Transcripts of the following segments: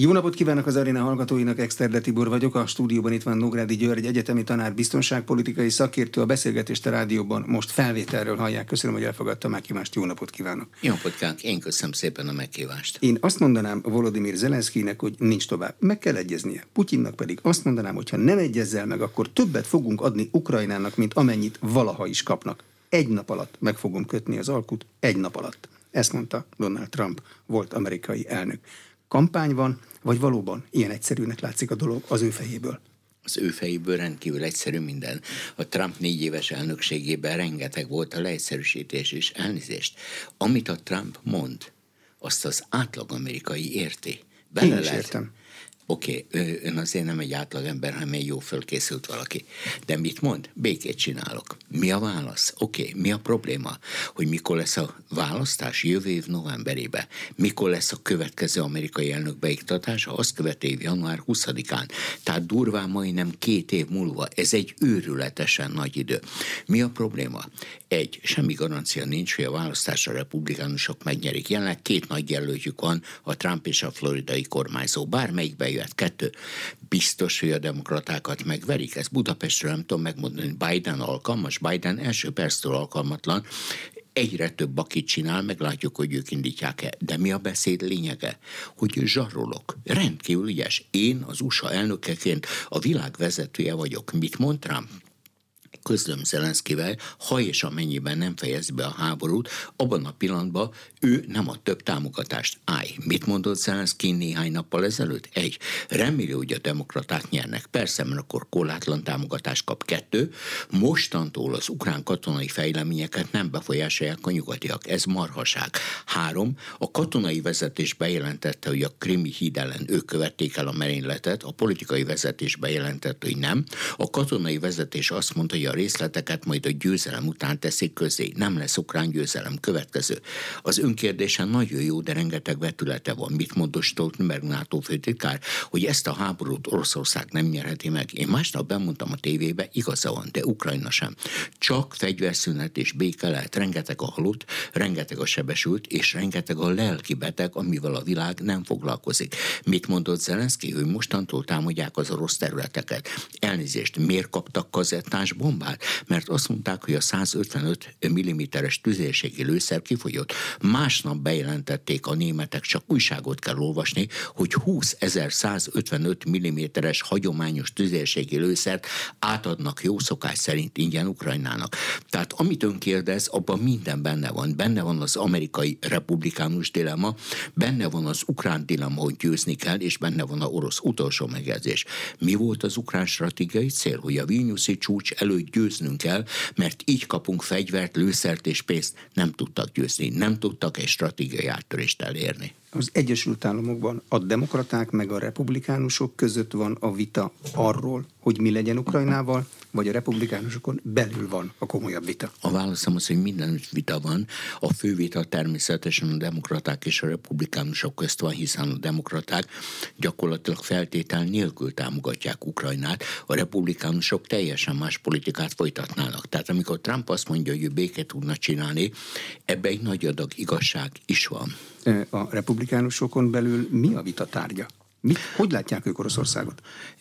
Jó napot kívánok az aréna hallgatóinak, Exterde Tibor vagyok, a stúdióban itt van Nógrádi György, egyetemi tanár, biztonságpolitikai szakértő, a beszélgetést a rádióban most felvételről hallják. Köszönöm, hogy elfogadta a meghívást, jó napot kívánok. Jó napot kívánok, én köszönöm szépen a meghívást. Én azt mondanám Volodymyr Zelenszkinek, hogy nincs tovább, meg kell egyeznie. Putyinnak pedig azt mondanám, hogy ha nem egyezzel meg, akkor többet fogunk adni Ukrajnának, mint amennyit valaha is kapnak. Egy nap alatt meg fogom kötni az alkut, egy nap alatt. Ezt mondta Donald Trump, volt amerikai elnök. Kampány van, vagy valóban ilyen egyszerűnek látszik a dolog az ő fejéből? az ő fejéből rendkívül egyszerű minden. A Trump négy éves elnökségében rengeteg volt a leegyszerűsítés és elnézést. Amit a Trump mond, azt az átlag amerikai érti. Bele Én is lehet, értem. Oké, okay, ön azért nem egy átlagember, hanem egy jó fölkészült valaki. De mit mond? Békét csinálok. Mi a válasz? Oké, okay, mi a probléma? Hogy mikor lesz a választás jövő év novemberében? Mikor lesz a következő amerikai elnök beiktatása? Azt követő év január 20-án. Tehát durván majdnem két év múlva. Ez egy őrületesen nagy idő. Mi a probléma? Egy, semmi garancia nincs, hogy a választásra republikánusok megnyerik. Jelenleg két nagy jelöltjük van, a Trump és a floridai kormányzó. Bármelyikbe jöhet. Kettő, biztos, hogy a demokratákat megverik. Ez Budapestről nem tudom megmondani, Biden alkalmas, Biden első perctől alkalmatlan, egyre több, akit csinál, meglátjuk, hogy ők indítják-e. De mi a beszéd lényege? Hogy zsarolok. Rendkívül ügyes. Én az USA elnökeként a világ vezetője vagyok. Mit mond Trump? Közlöm Zelenszkivel, ha és amennyiben nem fejez be a háborút, abban a pillanatban ő nem ad több támogatást. Állj, mit mondott Zelenszky néhány nappal ezelőtt? Egy, remélő, hogy a demokraták nyernek. Persze, mert akkor korlátlan támogatást kap. Kettő, mostantól az ukrán katonai fejleményeket nem befolyásolják a nyugatiak. Ez marhaság. Három, a katonai vezetés bejelentette, hogy a krimi híd ellen ők követték el a merényletet, a politikai vezetés bejelentette, hogy nem. A katonai vezetés azt mondta, hogy a részleteket majd a győzelem után teszik közé. Nem lesz ukrán győzelem következő. Az önkérdése nagyon jó, de rengeteg vetülete van. Mit mondott Stoltenberg NATO főtitkár, hogy ezt a háborút Oroszország nem nyerheti meg. Én másnap bemondtam a tévébe, igaza van, de Ukrajna sem. Csak fegyverszünet és béke lehet. Rengeteg a halott, rengeteg a sebesült, és rengeteg a lelki beteg, amivel a világ nem foglalkozik. Mit mondott Zelenszky, hogy mostantól támadják az orosz területeket? Elnézést, miért kaptak kazettás bombát? Bombát, mert azt mondták, hogy a 155 mm-es tüzérségi lőszer kifogyott. Másnap bejelentették a németek, csak újságot kell olvasni, hogy 20 155 mm-es hagyományos tüzérségi lőszert átadnak jó szokás szerint ingyen Ukrajnának. Tehát amit ön kérdez, abban minden benne van. Benne van az amerikai republikánus dilemma, benne van az ukrán dilemma, hogy győzni kell, és benne van a orosz utolsó megjegyzés. Mi volt az ukrán stratégiai cél, hogy a Vilniuszi csúcs előtt győznünk kell, mert így kapunk fegyvert, lőszert és pénzt. Nem tudtak győzni, nem tudtak egy stratégiai áttörést elérni. Az Egyesült Államokban a demokraták meg a republikánusok között van a vita arról, hogy mi legyen Ukrajnával, vagy a republikánusokon belül van a komolyabb vita? A válaszom az, hogy minden vita van. A fő vita természetesen a demokraták és a republikánusok közt van, hiszen a demokraták gyakorlatilag feltétel nélkül támogatják Ukrajnát, a republikánusok teljesen más politikát folytatnának. Tehát amikor Trump azt mondja, hogy ő békét tudna csinálni, ebbe egy nagy adag igazság is van. A republikánusokon belül mi a vita tárgya? Mi, hogy látják ők Oroszországot?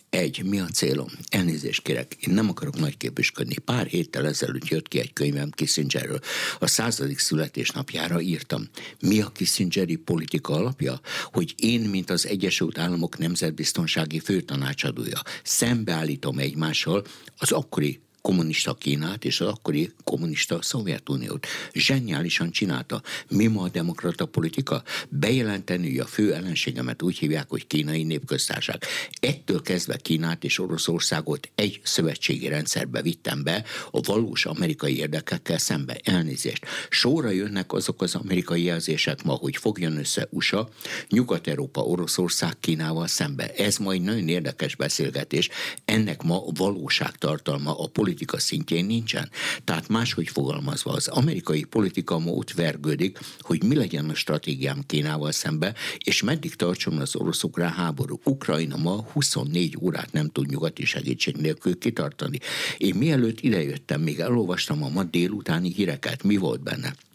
Egy, mi a célom? Elnézést kérek, én nem akarok nagyképűsködni. Pár héttel ezelőtt jött ki egy könyvem Kissingerről. A századik születésnapjára írtam. Mi a Kissingeri politika alapja? Hogy én, mint az Egyesült Államok nemzetbiztonsági főtanácsadója, szembeállítom egymással az akkori kommunista Kínát és az akkori kommunista Szovjetuniót. Zseniálisan csinálta. Mi ma a demokrata politika? Bejelenteni, hogy a fő ellenségemet úgy hívják, hogy kínai népköztárság. Ettől kezdve Kínát és Oroszországot egy szövetségi rendszerbe vittem be, a valós amerikai érdekekkel szembe. Elnézést. Sorra jönnek azok az amerikai jelzések ma, hogy fogjon össze USA, Nyugat-Európa, Oroszország Kínával szembe. Ez majd nagyon érdekes beszélgetés. Ennek ma valóságtartalma a politika politika szintjén nincsen. Tehát máshogy fogalmazva, az amerikai politika ma ott vergődik, hogy mi legyen a stratégiám Kínával szembe, és meddig tartson az orosz-ukrán háború. Ukrajna ma 24 órát nem tud nyugati segítség nélkül kitartani. Én mielőtt idejöttem, még elolvastam a ma délutáni híreket. Mi volt benne?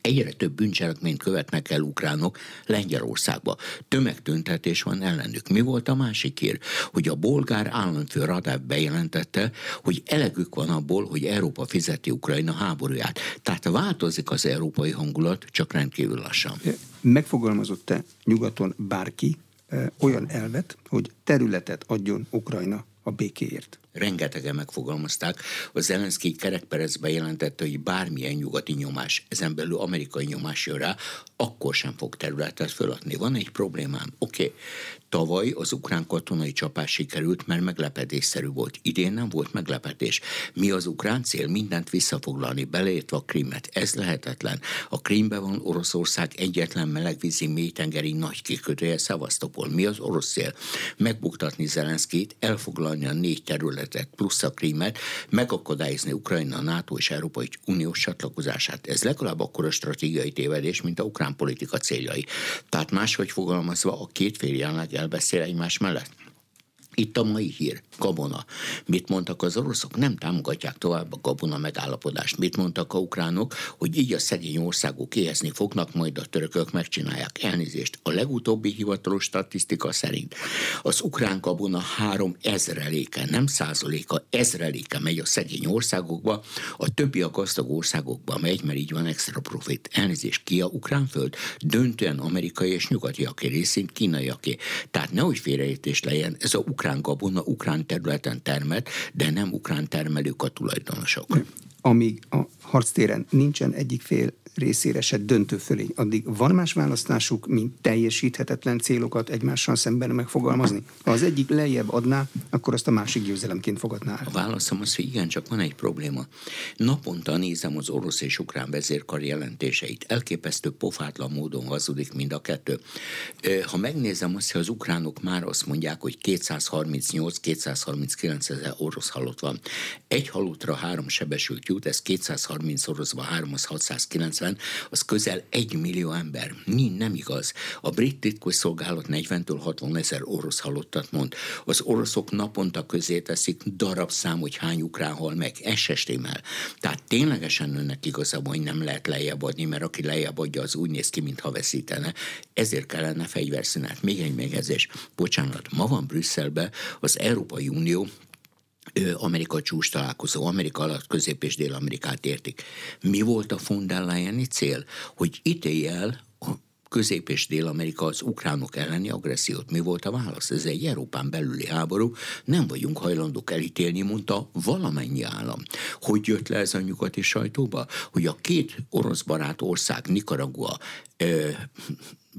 Egyre több bűncselekményt követnek el ukránok Lengyelországba. Tömegtüntetés van ellenük. Mi volt a másik hír? Hogy a bolgár államfő Radáv bejelentette, hogy elegük van abból, hogy Európa fizeti Ukrajna háborúját. Tehát változik az európai hangulat, csak rendkívül lassan. Megfogalmazott-e nyugaton bárki olyan elvet, hogy területet adjon Ukrajna a békéért? rengetegen megfogalmazták. A Zelenszky kerekperezbe jelentette, hogy bármilyen nyugati nyomás, ezen belül amerikai nyomás jön rá, akkor sem fog területet föladni. Van egy problémám. Oké, okay. Tavaly az ukrán katonai csapás sikerült, mert meglepetésszerű volt. Idén nem volt meglepetés. Mi az ukrán cél? Mindent visszafoglalni, beleértve a Krímet. Ez lehetetlen. A Krímben van Oroszország egyetlen melegvízi mélytengeri nagy kikötője Szevasztopol. Mi az orosz cél? Megbuktatni Zelenszkét, elfoglalni a négy területet plusz a Krímet, megakadályozni Ukrajna, NATO és Európai Uniós csatlakozását. Ez legalább akkor a stratégiai tévedés, mint a ukrán politika céljai. Tehát máshogy fogalmazva a két fél jelenleg elbeszél egymás mellett. Itt a mai hír, gabona. Mit mondtak az oroszok? Nem támogatják tovább a gabona megállapodást. Mit mondtak a ukránok? Hogy így a szegény országok éhezni fognak, majd a törökök megcsinálják. Elnézést. A legutóbbi hivatalos statisztika szerint az ukrán gabona három ezreléke, nem százaléka, ezreléke megy a szegény országokba, a többi a gazdag országokba megy, mert így van extra profit. Elnézést, ki a ukrán föld? Döntően amerikai és nyugatiaké részint kínaiaké. Tehát nehogy félreértés legyen, ez a ukrán ukrán gabona ukrán területen termelt, de nem ukrán termelők a tulajdonosok. Amíg a harctéren nincsen egyik fél részére se döntő fölé. Addig van más választásuk, mint teljesíthetetlen célokat egymással szemben megfogalmazni? Ha az egyik lejjebb adná, akkor azt a másik győzelemként fogadná. A válaszom az, hogy igen, csak van egy probléma. Naponta nézem az orosz és ukrán vezérkar jelentéseit. Elképesztő pofátlan módon hazudik mind a kettő. Ha megnézem azt, hogy az ukránok már azt mondják, hogy 238-239 ezer orosz halott van. Egy halottra három sebesült jut, ez 230 oroszba 3 az 690, 90, az közel egy millió ember. Mi nem igaz. A brit titkosszolgálat 40-től 60 ezer orosz halottat mond. Az oroszok naponta közé teszik darabszám, hogy hány ukrán hal meg. Ez se. Tehát ténylegesen önnek igazából, hogy nem lehet lejjebb adni, mert aki lejjebb adja, az úgy néz ki, mintha veszítene. Ezért kellene fegyverszünet. Még egy megjegyzés. Bocsánat, ma van Brüsszelbe az Európai Unió Amerika csúcs találkozó, Amerika alatt Közép- és Dél-Amerikát értik. Mi volt a von der Leyen cél? Hogy ítélje el a Közép- és Dél-Amerika az ukránok elleni agressziót. Mi volt a válasz? Ez egy Európán belüli háború, nem vagyunk hajlandók elítélni, mondta valamennyi állam. Hogy jött le ez a nyugati sajtóba? Hogy a két orosz barát ország, Nicaragua,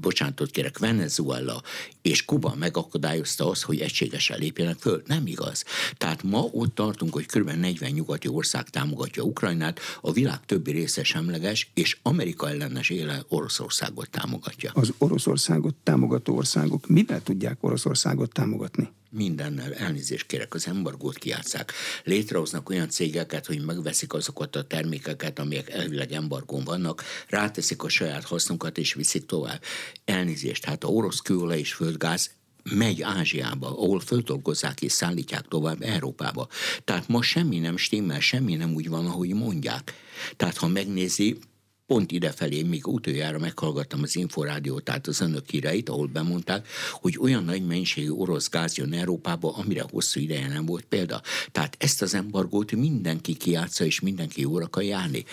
bocsánatot kérek, Venezuela és Kuba megakadályozta azt, hogy egységesen lépjenek föl. Nem igaz. Tehát ma ott tartunk, hogy kb. 40 nyugati ország támogatja Ukrajnát, a világ többi része semleges, és Amerika ellenes éle Oroszországot támogatja. Az Oroszországot támogató országok mivel tudják Oroszországot támogatni? Mindennel elnézést kérek, az embargót kiátszák. Létrehoznak olyan cégeket, hogy megveszik azokat a termékeket, amelyek elvileg embargón vannak, ráteszik a saját hasznukat és viszik tovább. Elnézést, hát a orosz kőolaj és földgáz megy Ázsiába, ahol földolgozzák és szállítják tovább Európába. Tehát ma semmi nem stimmel, semmi nem úgy van, ahogy mondják. Tehát ha megnézi, pont idefelé, még utoljára meghallgattam az Inforádiót, tehát az önök híreit, ahol bemondták, hogy olyan nagy mennyiségű orosz gáz jön Európába, amire hosszú ideje nem volt példa. Tehát ezt az embargót mindenki kiátsza, és mindenki jóra akar járni.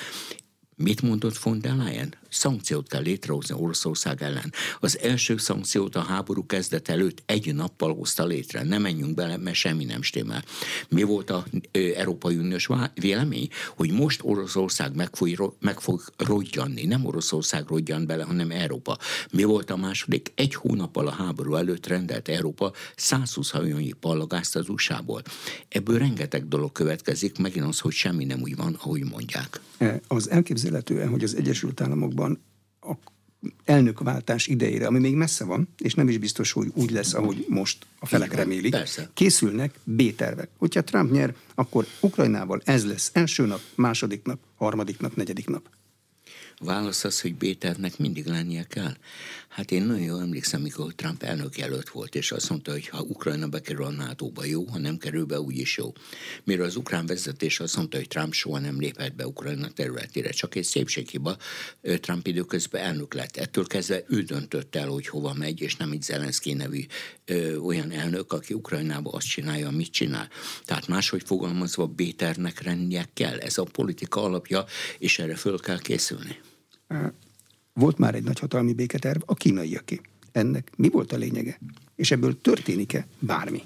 Mit mondott von der Leyen? Szankciót kell létrehozni Oroszország ellen. Az első szankciót a háború kezdet előtt egy nappal hozta létre. Nem menjünk bele, mert semmi nem stimmel. Mi volt a Európai Uniós vélemény? Hogy most Oroszország meg fog, meg fog rodjanni. Nem Oroszország rodjan bele, hanem Európa. Mi volt a második? Egy hónappal a háború előtt rendelt Európa 120 hajónyi pallagázt az USA-ból. Ebből rengeteg dolog következik, megint az, hogy semmi nem úgy van, ahogy mondják. Az elképzelhetően, hogy az Egyesült Államokban a elnökváltás idejére, ami még messze van, és nem is biztos, hogy úgy lesz, ahogy most a felek remélik, Persze. készülnek B-tervek. Hogyha Trump nyer, akkor Ukrajnával ez lesz első nap, második nap, harmadik nap, negyedik nap. A válasz az, hogy B-tervnek mindig lennie kell. Hát én nagyon jól emlékszem, mikor Trump elnök jelölt volt, és azt mondta, hogy ha Ukrajna bekerül a NATO-ba jó, ha nem kerül be, úgyis jó. Mire az ukrán vezetés azt mondta, hogy Trump soha nem léphet be Ukrajna területére, csak egy szépséghiba. Trump időközben elnök lett. Ettől kezdve ő döntött el, hogy hova megy, és nem egy Zelenszky nevű ö, olyan elnök, aki Ukrajnába azt csinálja, amit csinál. Tehát máshogy fogalmazva Béternek lennie kell. Ez a politika alapja, és erre föl kell készülni. Volt már egy nagyhatalmi béketerv, a kínaiaké. Ennek mi volt a lényege? És ebből történik-e bármi?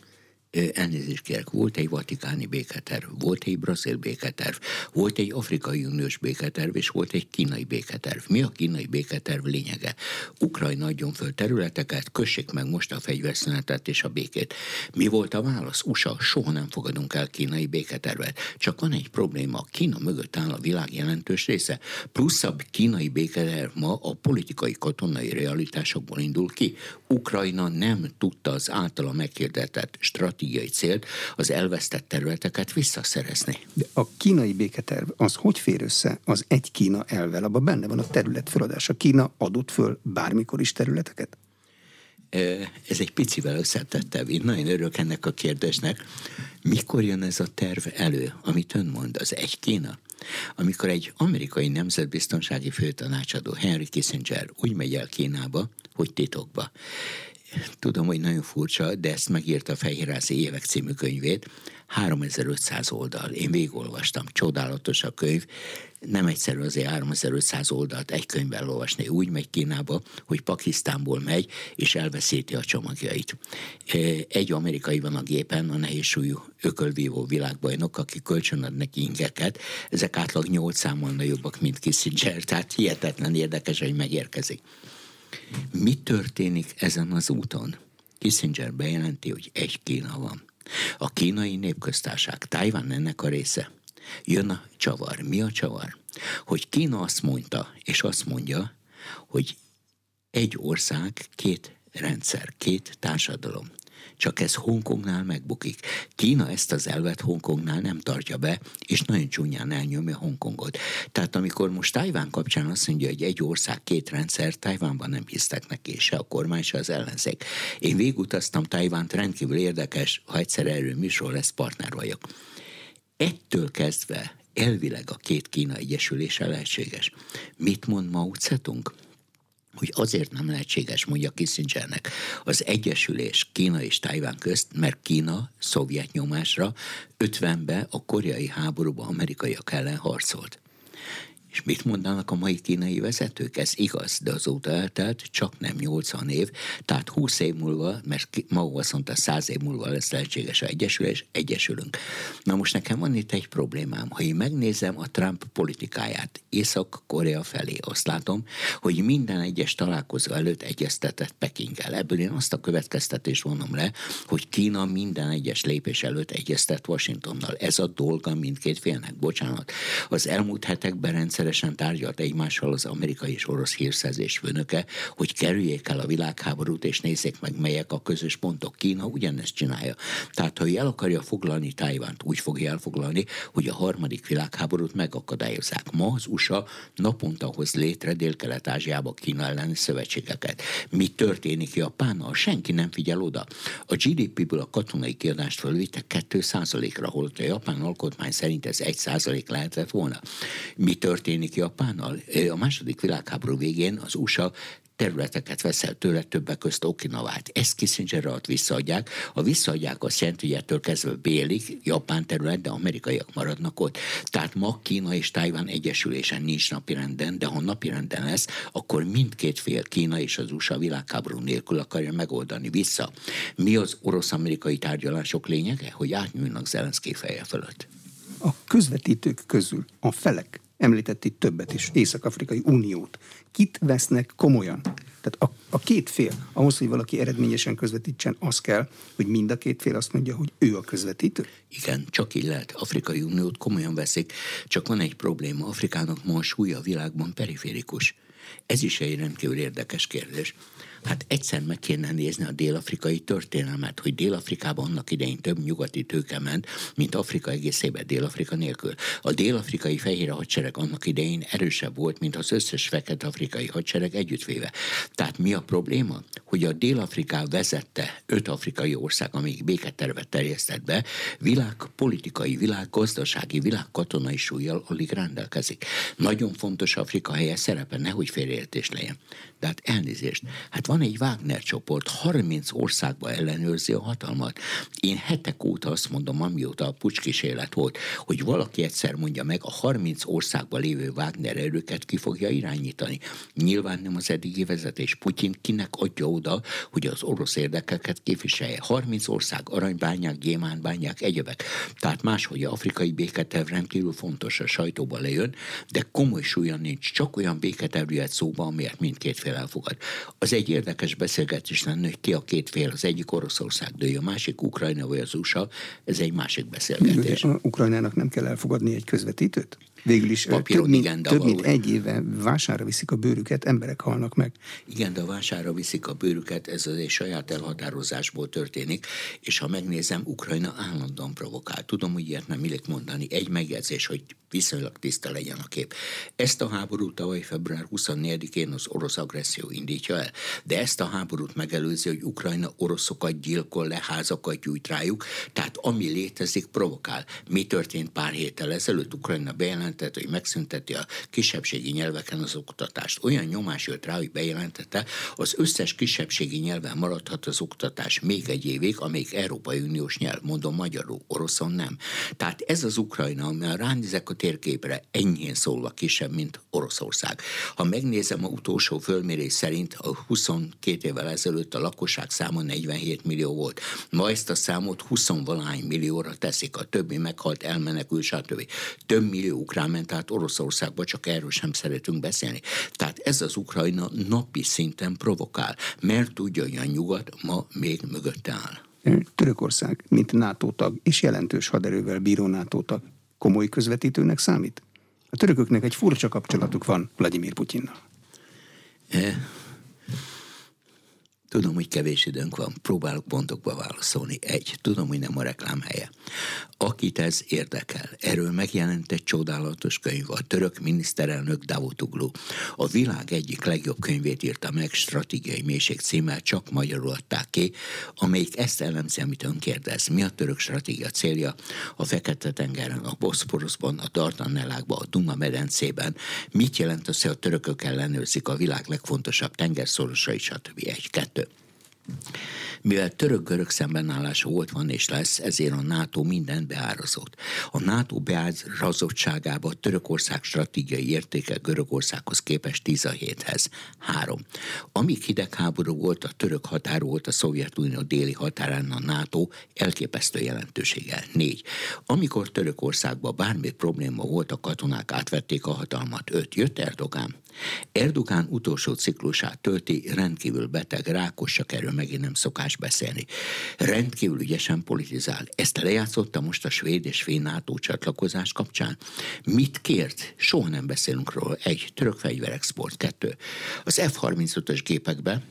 Elnézést kérek, volt egy vatikáni béketerv, volt egy brazil béketerv, volt egy afrikai uniós béketerv, és volt egy kínai béketerv. Mi a kínai béketerv lényege? Ukrajna adjon föl területeket, kössék meg most a fegyverszünetet és a békét. Mi volt a válasz? USA, soha nem fogadunk el kínai béketervet. Csak van egy probléma, Kína mögött áll a világ jelentős része. Plusz a kínai béketerv ma a politikai katonai realitásokból indul ki. Ukrajna nem tudta az általa meghirdetett stratégiai stratégiai célt, az elvesztett területeket visszaszerezni. De a kínai béketerv az hogy fér össze az egy Kína elvel? Abban benne van a terület feladása. Kína adott föl bármikor is területeket? Ez egy picivel összetettebb. Én nagyon örülök ennek a kérdésnek. Mikor jön ez a terv elő, amit ön mond, az egy Kína? Amikor egy amerikai nemzetbiztonsági főtanácsadó Henry Kissinger úgy megy el Kínába, hogy titokba tudom, hogy nagyon furcsa, de ezt megírta a Fehérházi évek című könyvét, 3500 oldal. Én végigolvastam, csodálatos a könyv, nem egyszerű azért 3500 oldalt egy könyvben olvasni. Úgy megy Kínába, hogy Pakisztánból megy, és elveszíti a csomagjait. Egy amerikai van a gépen, a nehézsúlyú ökölvívó világbajnok, aki kölcsönad neki ingeket. Ezek átlag 8 számmal nagyobbak, mint Kissinger, tehát hihetetlen érdekes, hogy megérkezik. Mi történik ezen az úton? Kissinger bejelenti, hogy egy Kína van. A kínai népköztárság, Tajvan ennek a része. Jön a csavar. Mi a csavar? Hogy Kína azt mondta, és azt mondja, hogy egy ország, két rendszer, két társadalom. Csak ez Hongkongnál megbukik. Kína ezt az elvet Hongkongnál nem tartja be, és nagyon csúnyán elnyomja Hongkongot. Tehát amikor most Tajván kapcsán azt mondja, hogy egy ország, két rendszer, Tajvánban nem hisztek neki, se a kormány, se az ellenzék. Én végutaztam Tajvánt, rendkívül érdekes, ha egyszer erről műsor lesz, partner vagyok. Ettől kezdve elvileg a két Kína egyesülése lehetséges. Mit mond Mao Zedong? Hogy azért nem lehetséges, mondja Kissingernek, az egyesülés Kína és Tajván közt, mert Kína szovjet nyomásra 50-be a koreai háborúban amerikaiak ellen harcolt. És mit mondanak a mai kínai vezetők? Ez igaz, de azóta eltelt csak nem 80 év, tehát 20 év múlva, mert ma azt mondta, 100 év múlva lesz lehetséges a egyesülés, egyesülünk. Na most nekem van itt egy problémám. Ha én megnézem a Trump politikáját Észak-Korea felé, azt látom, hogy minden egyes találkozó előtt egyeztetett Pekinggel. Ebből én azt a következtetést vonom le, hogy Kína minden egyes lépés előtt egyeztet Washingtonnal. Ez a dolga mindkét félnek. Bocsánat. Az elmúlt hetekben rendszer rendszeresen tárgyalt egymással az amerikai és orosz hírszerzés főnöke, hogy kerüljék el a világháborút, és nézzék meg, melyek a közös pontok. Kína ugyanezt csinálja. Tehát, ha el akarja foglalni Tájvánt, úgy fogja elfoglalni, hogy a harmadik világháborút megakadályozzák. Ma az USA naponta hoz létre Dél-Kelet-Ázsiába Kína elleni szövetségeket. Mi történik Japánnal? Senki nem figyel oda. A GDP-ből a katonai kiadást fölvitte 2%-ra, holott a japán alkotmány szerint ez 1% lehetett volna. Mi történik történik Japánnal? A második világháború végén az USA területeket veszel tőle, többek közt Okinawát. Ezt Kissinger alatt visszaadják. A visszaadják azt jelenti, hogy ettől kezdve bélik, Japán terület, de amerikaiak maradnak ott. Tehát ma Kína és Tajván egyesülésen nincs napirenden, de ha napirenden lesz, akkor mindkét fél, Kína és az USA világháború nélkül akarja megoldani vissza. Mi az orosz-amerikai tárgyalások lényege? Hogy átnyúlnak Zelenszky feje fölött. A közvetítők közül a felek említett itt többet is, Észak-Afrikai Uniót. Kit vesznek komolyan? Tehát a, a két fél, ahhoz, hogy valaki eredményesen közvetítsen, az kell, hogy mind a két fél azt mondja, hogy ő a közvetítő? Igen, csak így lehet. Afrikai Uniót komolyan veszik, csak van egy probléma. Afrikának ma a súlya a világban periférikus. Ez is egy rendkívül érdekes kérdés. Hát egyszer meg kéne nézni a dél-afrikai történelmet, hogy Dél-Afrikában annak idején több nyugati tőke ment, mint Afrika egészében Dél-Afrika nélkül. A dél-afrikai fehér hadsereg annak idején erősebb volt, mint az összes fekete-afrikai hadsereg együttvéve. Tehát mi a probléma? Hogy a Dél-Afriká vezette öt afrikai ország, amíg béketervet terjesztett be, világpolitikai, világgazdasági, világkatonai súlyjal alig rendelkezik. Nagyon fontos Afrika helye szerepe, nehogy félreértés legyen. De hát elnézést, hát van egy Wagner csoport, 30 országba ellenőrzi a hatalmat. Én hetek óta azt mondom, amióta a pucskísérlet volt, hogy valaki egyszer mondja meg, a 30 országban lévő Wagner erőket ki fogja irányítani. Nyilván nem az eddigi vezetés. Putyin kinek adja oda, hogy az orosz érdekeket képviselje. 30 ország, aranybányák, gyémánbányák, egyebek. Tehát máshogy a afrikai béketerv rendkívül fontos, a sajtóba lejön, de komoly súlya nincs. Csak olyan béketerv jöhet szóba, amiért mindkét fél elfogad. Az egy érdekes beszélgetés lenne, hogy ki a két fél, az egyik Oroszország dőj, a másik Ukrajna vagy az USA, ez egy másik beszélgetés. Ukrajnának nem kell elfogadni egy közvetítőt? Végül is Papíron, több, mint, igen, több mint egy éve vására viszik a bőrüket, emberek halnak meg. Igen, de a vására viszik a bőrüket, ez az egy saját elhatározásból történik, és ha megnézem, Ukrajna állandóan provokál. Tudom, hogy ilyet nem illik mondani. Egy megjegyzés, hogy viszonylag tiszta legyen a kép. Ezt a háborút tavaly február 24-én az orosz agresszió indítja el, de ezt a háborút megelőzi, hogy Ukrajna oroszokat gyilkol le, házakat gyújt rájuk, tehát ami létezik, provokál. Mi történt pár héttel ezelőtt? Ukrajna bejelentette, hogy megszünteti a kisebbségi nyelveken az oktatást. Olyan nyomás jött rá, hogy bejelentette, az összes kisebbségi nyelven maradhat az oktatás még egy évig, amíg Európai Uniós nyelv, mondom magyarul, oroszon nem. Tehát ez az Ukrajna, ami ránézek a térképre enyhén szólva kisebb, mint Oroszország. Ha megnézem a utolsó fölmérés szerint, a 22 évvel ezelőtt a lakosság száma 47 millió volt. Ma ezt a számot 20 valány millióra teszik, a többi meghalt, elmenekül, stb. Több millió ukrán ment át Oroszországba, csak erről sem szeretünk beszélni. Tehát ez az Ukrajna napi szinten provokál, mert tudja, hogy a nyugat ma még mögötte áll. Törökország, mint NATO tag és jelentős haderővel bíró NATO tag, komoly közvetítőnek számít? A törököknek egy furcsa kapcsolatuk van Vladimir Putyinnal. E, tudom, hogy kevés időnk van, próbálok pontokba válaszolni. Egy, tudom, hogy nem a reklám helye akit ez érdekel. Erről megjelent egy csodálatos könyv, a török miniszterelnök Davutoglu. A világ egyik legjobb könyvét írta meg, Stratégiai Mélység címmel, csak magyarul adták ki, amelyik ezt elemzi, amit ön kérdez. Mi a török stratégia célja a Fekete-tengeren, a Boszporoszban, a Dardanellákban, a Duna medencében? Mit jelent az, hogy a törökök ellenőrzik a világ legfontosabb tengerszorosai, stb. Egy-kettő. Mivel török-görög szembenállás volt, van és lesz, ezért a NATO mindent beárazott. A NATO beárazottságába Törökország stratégiai értéke Görögországhoz képest 17-hez. Három. Amíg hidegháború volt, a török határ volt a Szovjetunió déli határán a NATO elképesztő jelentőséggel. Négy. Amikor Törökországban bármi probléma volt, a katonák átvették a hatalmat. Öt. Jött Erdogán. Erdogán utolsó ciklusát tölti, rendkívül beteg, rákos, csak erről megint nem szokás beszélni. Rendkívül ügyesen politizál. Ezt lejátszotta most a svéd és finn NATO csatlakozás kapcsán. Mit kért? Soha nem beszélünk róla. Egy, török fegyverexport. Kettő, az F-35-ös gépekbe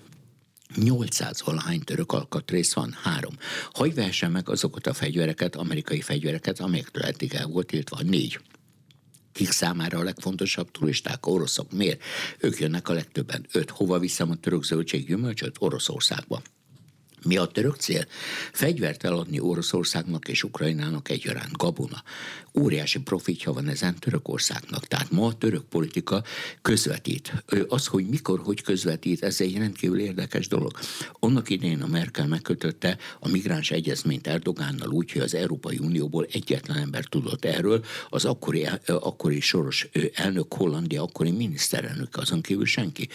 800 valahány török alkatrész van, három. Hogy vehessen meg azokat a fegyvereket, amerikai fegyvereket, amelyektől eddig el volt illetve négy kik számára a legfontosabb turisták, oroszok. Miért? Ők jönnek a legtöbben. Öt. Hova viszem a török zöldséggyümölcsöt? Oroszországba. Mi a török cél? Fegyvert eladni Oroszországnak és Ukrajnának egyaránt, gabona. Óriási profitja van ezen Törökországnak. Tehát ma a török politika közvetít. Az, hogy mikor, hogy közvetít, ez egy rendkívül érdekes dolog. Annak idején a Merkel megkötötte a migráns egyezményt Erdogánnal úgy, hogy az Európai Unióból egyetlen ember tudott erről, az akkori, akkori soros elnök Hollandia, akkori miniszterelnök, azon kívül senki.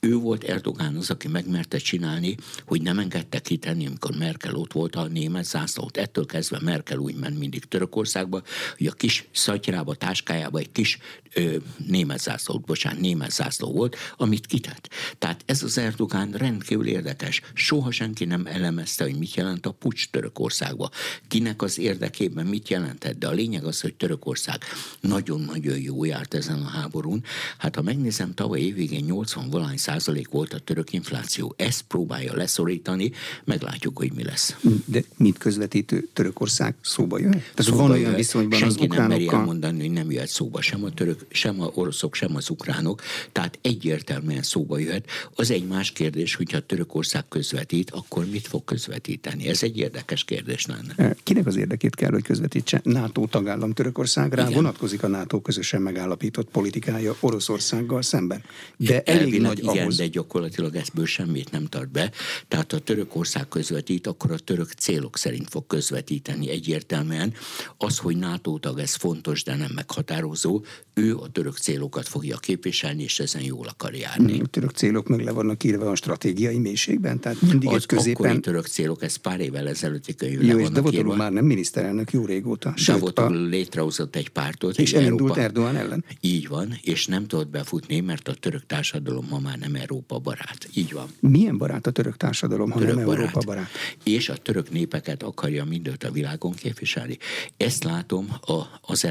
Ő volt Erdogán az, aki megmerte csinálni, hogy nem engedte ki kitenni, amikor Merkel ott volt a német zászlót. Ettől kezdve Merkel úgy ment mindig Törökországba, hogy a kis szatyrába, táskájába egy kis ö, német zászló, bocsánat, német zászló volt, amit kitett. Tehát ez az Erdogán rendkívül érdekes. Soha senki nem elemezte, hogy mit jelent a pucs Törökországba. Kinek az érdekében mit jelentett, de a lényeg az, hogy Törökország nagyon-nagyon jó járt ezen a háborún. Hát ha megnézem, tavaly évvégén 80 valány százalék volt a török infláció. Ezt próbálja leszorítani, meglátjuk, hogy mi lesz. De mit közvetítő Törökország szóba jön? Tehát szóba van olyan viszonyban Senki az ukránokkal... nem meri elmondani, hogy nem jöhet szóba sem a török, sem a oroszok, sem az ukránok. Tehát egyértelműen szóba jöhet. Az egy más kérdés, hogyha Törökország közvetít, akkor mit fog közvetíteni? Ez egy érdekes kérdés lenne. Kinek az érdekét kell, hogy közvetítse? NATO tagállam Törökországra Igen. vonatkozik a NATO közösen megállapított politikája Oroszországgal szemben. De elég Elvileg nagy igen, ahhoz. de gyakorlatilag ebből semmit nem tart be. Tehát ha Törökország közvetít, akkor a török célok szerint fog közvetíteni egyértelműen. Az, hogy NATO tag, ez fontos, de nem meghatározó. Ő a török célokat fogja képviselni, és ezen jól akar járni. A török célok meg le vannak írva a stratégiai mélységben, tehát mindig az egy középen... török célok, ez pár évvel ezelőtti könyv Jó, és Davutoglu már nem miniszterelnök jó régóta. Davutoglu a... létrehozott egy pártot. És elindult Európa... Erdogan ellen. Így van, és nem tudott befutni, mert a török társadalom ma már nem Európa barát. Így van. Milyen barát a török társadalom, ha török nem barát. Európa barát? És a török népeket akarja mindent a világon képviselni. Ezt látom a, az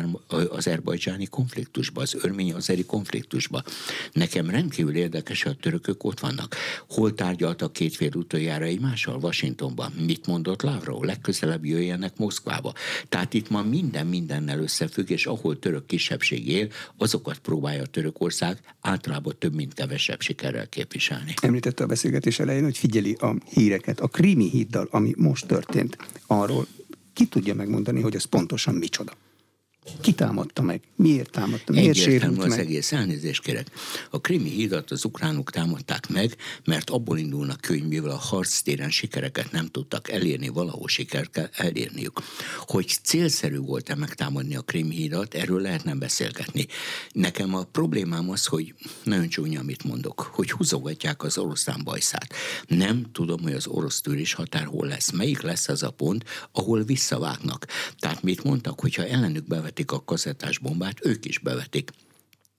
azerbajdzsáni konfliktusban, az örmény-azeri konfliktusban. Nekem rendkívül érdekes, hogy a törökök ott vannak. Hol tárgyaltak két fél utoljára egymással Washingtonban? Mit mondott Lavrov? Legközelebb jöjjenek Moszkvába. Tehát itt ma minden mindennel összefügg, és ahol török kisebbség él, azokat próbálja Törökország általában több mint kevesebb sikerrel képviselni. Említette a beszélgetés elején, hogy figyeli a híreket. A krimi híddal, ami most történt, arról ki tudja megmondani, hogy az pontosan micsoda? Ki támadta meg? Miért támadta? Miért sérült az meg? egész elnézést kérek. A krimi hídat az ukránok támadták meg, mert abból indulnak hogy mivel a harctéren sikereket nem tudtak elérni, valahol sikert kell elérniük. Hogy célszerű volt-e megtámadni a krimi hídat, erről lehetne beszélgetni. Nekem a problémám az, hogy nagyon csúnya, amit mondok, hogy húzogatják az oroszlán bajszát. Nem tudom, hogy az orosz tűrés határ hol lesz. Melyik lesz az a pont, ahol visszavágnak. Tehát mit mondtak, hogyha ellenük bevet bevetik a kazettás bombát, ők is bevetik.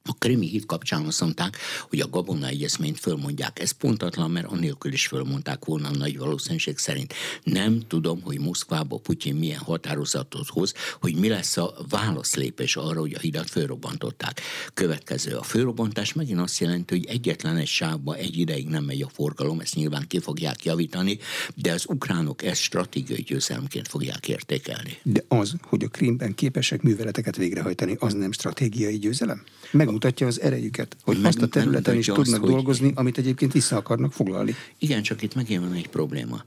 A krimi híd kapcsán azt mondták, hogy a Gabona egyezményt fölmondják. Ez pontatlan, mert annélkül is fölmondták volna nagy valószínűség szerint. Nem tudom, hogy Moszkvába Putyin milyen határozatot hoz, hogy mi lesz a válaszlépés arra, hogy a hidat fölrobbantották. Következő a fölrobbantás megint azt jelenti, hogy egyetlen egy sávba egy ideig nem megy a forgalom, ezt nyilván ki fogják javítani, de az ukránok ezt stratégiai győzelemként fogják értékelni. De az, hogy a Krímben képesek műveleteket végrehajtani, az nem stratégiai győzelem? Meg mutatja az erejüket, hogy meg, azt a területen is tudnak azt, dolgozni, hogy... amit egyébként vissza akarnak foglalni. Igen, csak itt megint van egy probléma.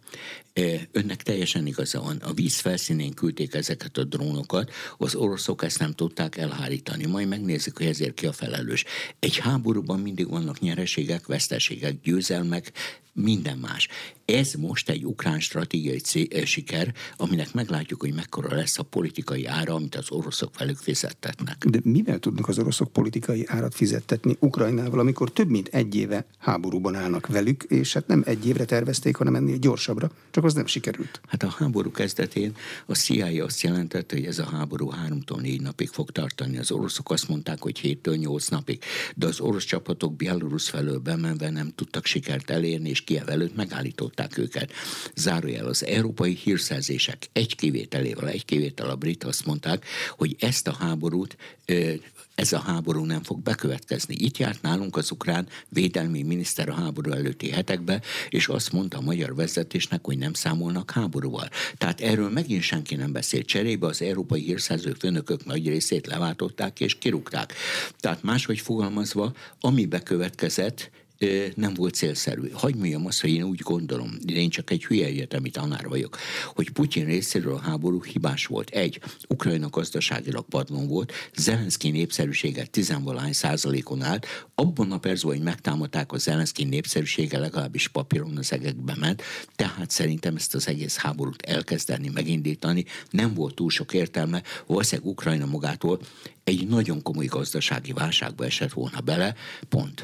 Önnek teljesen igaza van. A víz felszínén küldték ezeket a drónokat, az oroszok ezt nem tudták elhárítani. Majd megnézzük, hogy ezért ki a felelős. Egy háborúban mindig vannak nyereségek, veszteségek, győzelmek, minden más. Ez most egy ukrán stratégiai cél, siker, aminek meglátjuk, hogy mekkora lesz a politikai ára, amit az oroszok velük fizettetnek. De mivel tudnak az oroszok politikai árat fizettetni Ukrajnával, amikor több mint egy éve háborúban állnak velük, és hát nem egy évre tervezték, hanem ennél gyorsabbra, csak az nem sikerült. Hát a háború kezdetén a CIA azt jelentette, hogy ez a háború háromtól négy napig fog tartani. Az oroszok azt mondták, hogy héttől nyolc napig, de az orosz csapatok Belarus felől bemenve nem tudtak sikert elérni, és Kiev előtt megállították őket. Zárójel az európai hírszerzések egy kivételével, egy kivétel a brit azt mondták, hogy ezt a háborút ez a háború nem fog bekövetkezni. Itt járt nálunk az ukrán védelmi miniszter a háború előtti hetekben, és azt mondta a magyar vezetésnek, hogy nem számolnak háborúval. Tehát erről megint senki nem beszélt. Cserébe az európai hírszerző főnökök nagy részét leváltották és kirúgták. Tehát máshogy fogalmazva, ami bekövetkezett, nem volt célszerű. Hagy mondjam azt, hogy én úgy gondolom, én csak egy hülye egyetemi tanár vagyok, hogy Putyin részéről a háború hibás volt. Egy, Ukrajna gazdaságilag padlón volt, Zelenszky népszerűsége tizenvalány százalékon állt, abban a percben, hogy megtámadták a Zelenszky népszerűsége legalábbis papíron az egekbe ment, tehát szerintem ezt az egész háborút elkezdeni, megindítani nem volt túl sok értelme, valószínűleg Ukrajna magától egy nagyon komoly gazdasági válságba esett volna bele, pont.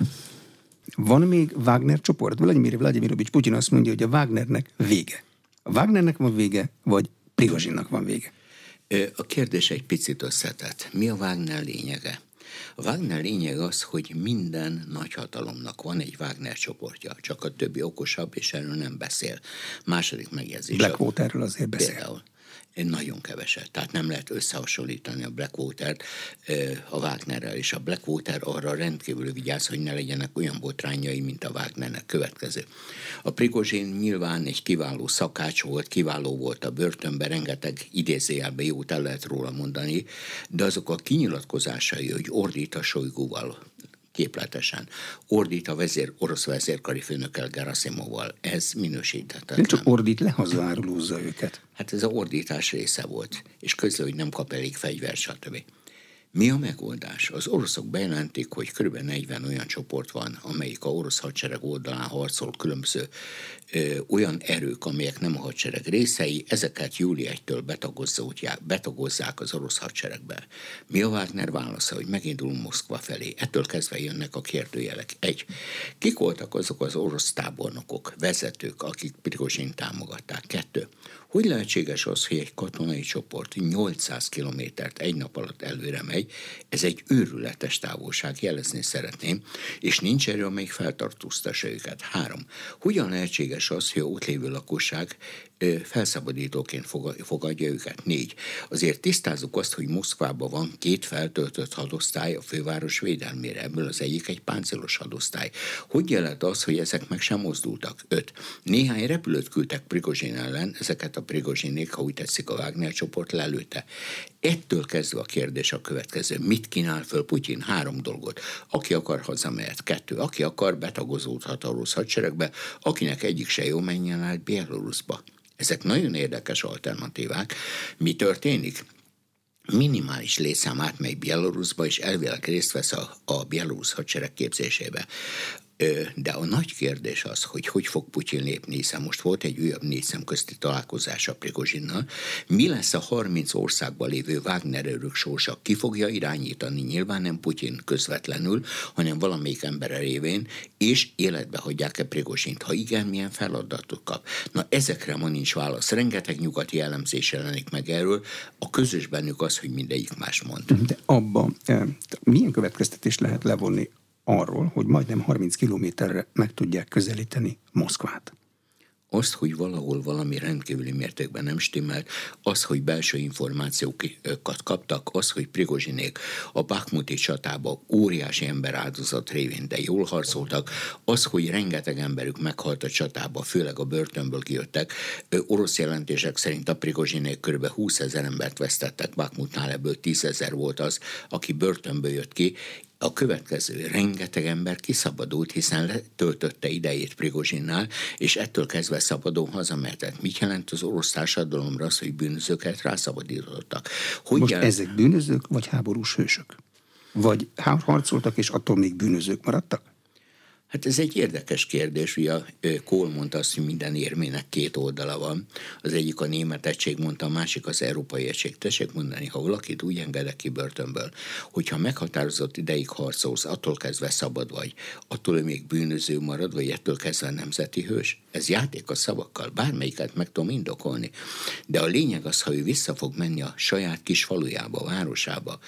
Van még Wagner csoport? Vladimir Vladimirovics Putyin azt mondja, hogy a Wagnernek vége. A Wagnernek van vége, vagy Prigozsinnak van vége? A kérdés egy picit összetett. Mi a Wagner lényege? A Wagner lényeg az, hogy minden nagyhatalomnak van egy Wagner csoportja, csak a többi okosabb, és erről nem beszél. Második megjegyzés. Blackwaterről azért beszél. Például nagyon keveset. Tehát nem lehet összehasonlítani a Blackwater-t a Wagnerrel, és a Blackwater arra rendkívül vigyáz, hogy ne legyenek olyan botrányai, mint a Wagnernek következő. A Prigozsin nyilván egy kiváló szakács volt, kiváló volt a börtönben, rengeteg idézőjelben jót el lehet róla mondani, de azok a kinyilatkozásai, hogy ordít a solygóval, képletesen. Ordít a vezér, orosz vezérkari főnökkel Gerasimovval. Ez minősíthetetlen. Nem csak ordít, lehazárulózza őket. Hát ez a ordítás része volt, és közül, hogy nem kap elég fegyvert, stb. Mi a megoldás? Az oroszok bejelentik, hogy kb. 40 olyan csoport van, amelyik a orosz hadsereg oldalán harcol különböző ö, olyan erők, amelyek nem a hadsereg részei, ezeket júli 1-től betagozzák az orosz hadseregbe. Mi a Wagner válasza, hogy megindulunk Moszkva felé? Ettől kezdve jönnek a kérdőjelek. Egy, kik voltak azok az orosz tábornokok, vezetők, akik Prigozsin támogatták? Kettő, hogy lehetséges az, hogy egy katonai csoport 800 kilométert egy nap alatt előre megy? Ez egy őrületes távolság, jelezni szeretném, és nincs erő, amelyik feltartóztassa őket. Három. Hogyan lehetséges az, hogy ott lévő lakosság felszabadítóként fogadja őket. Négy. Azért tisztázzuk azt, hogy Moszkvában van két feltöltött hadosztály a főváros védelmére, ebből az egyik egy páncélos hadosztály. Hogy jelent az, hogy ezek meg sem mozdultak? Öt. Néhány repülőt küldtek Prigozsin ellen, ezeket a Prigozsinék, ha úgy tetszik, a Wagner csoport lelőtte. Ettől kezdve a kérdés a következő. Mit kínál föl Putyin? Három dolgot. Aki akar hazamehet. Kettő. Aki akar betagozódhat a rossz hadseregbe, akinek egyik se jó menjen át Bieloruszba. Ezek nagyon érdekes alternatívák. Mi történik? minimális létszám átmegy Bieloruszba, és elvileg részt vesz a, a bielorusz hadsereg képzésébe. De a nagy kérdés az, hogy hogy fog Putyin lépni, hiszen most volt egy újabb négy közti találkozás a Prigozsinnal. Mi lesz a 30 országban lévő Wagner erők sorsa? Ki fogja irányítani? Nyilván nem Putyin közvetlenül, hanem valamelyik ember révén, és életbe hagyják-e Prigozsint? Ha igen, milyen feladatot kap? Na ezekre ma nincs válasz. Rengeteg nyugati elemzés jelenik meg erről. A közös bennük az, hogy mindegyik más mond. De abban milyen következtetést lehet levonni arról, hogy majdnem 30 kilométerre meg tudják közelíteni Moszkvát azt, hogy valahol valami rendkívüli mértékben nem stimmelt, az, hogy belső információkat kaptak, az, hogy Prigozsinék a Bakmuti csatába óriási ember áldozat révén, de jól harcoltak, az, hogy rengeteg emberük meghalt a csatába, főleg a börtönből kijöttek. Orosz jelentések szerint a Prigozsinék kb. 20 ezer embert vesztettek Bakmutnál, ebből 10 ezer volt az, aki börtönből jött ki, a következő, rengeteg ember kiszabadult, hiszen letöltötte idejét Prigozsinnál, és ettől kezdve szabadon hazamehetett. Mit jelent az orosz társadalomra az, hogy bűnözőket rászabadítottak? Hogy Most jel... ezek bűnözők, vagy háborús hősök? Vagy harcoltak, és attól még bűnözők maradtak? Hát ez egy érdekes kérdés, ugye Kohl mondta azt, hogy minden érmének két oldala van. Az egyik a német egység mondta, a másik az európai egység. Tessék mondani, ha valakit úgy engedek ki börtönből, hogyha meghatározott ideig harcolsz, attól kezdve szabad vagy, attól még bűnöző marad, vagy ettől kezdve nemzeti hős. Ez játék a szavakkal, bármelyiket meg tudom indokolni. De a lényeg az, ha ő vissza fog menni a saját kis falujába, városába,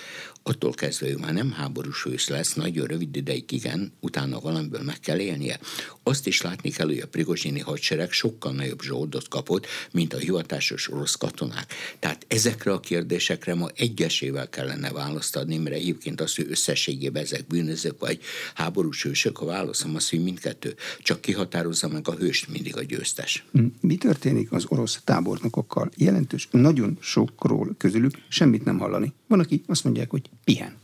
attól kezdve ő már nem háborús hős lesz, nagyon rövid ideig igen, utána valamiből meg kell élnie. Azt is látni kell, hogy a Prigozsini hadsereg sokkal nagyobb zsoldot kapott, mint a hivatásos orosz katonák. Tehát ezekre a kérdésekre ma egyesével kellene választ adni, mert egyébként az, hogy összességében ezek bűnözők vagy háborús hősök, a válaszom az, hogy mindkettő. Csak kihatározza meg a hőst mindig a győztes. Mi történik az orosz tábornokokkal? Jelentős, nagyon sokról közülük semmit nem hallani. Van, aki azt mondják, hogy pihen.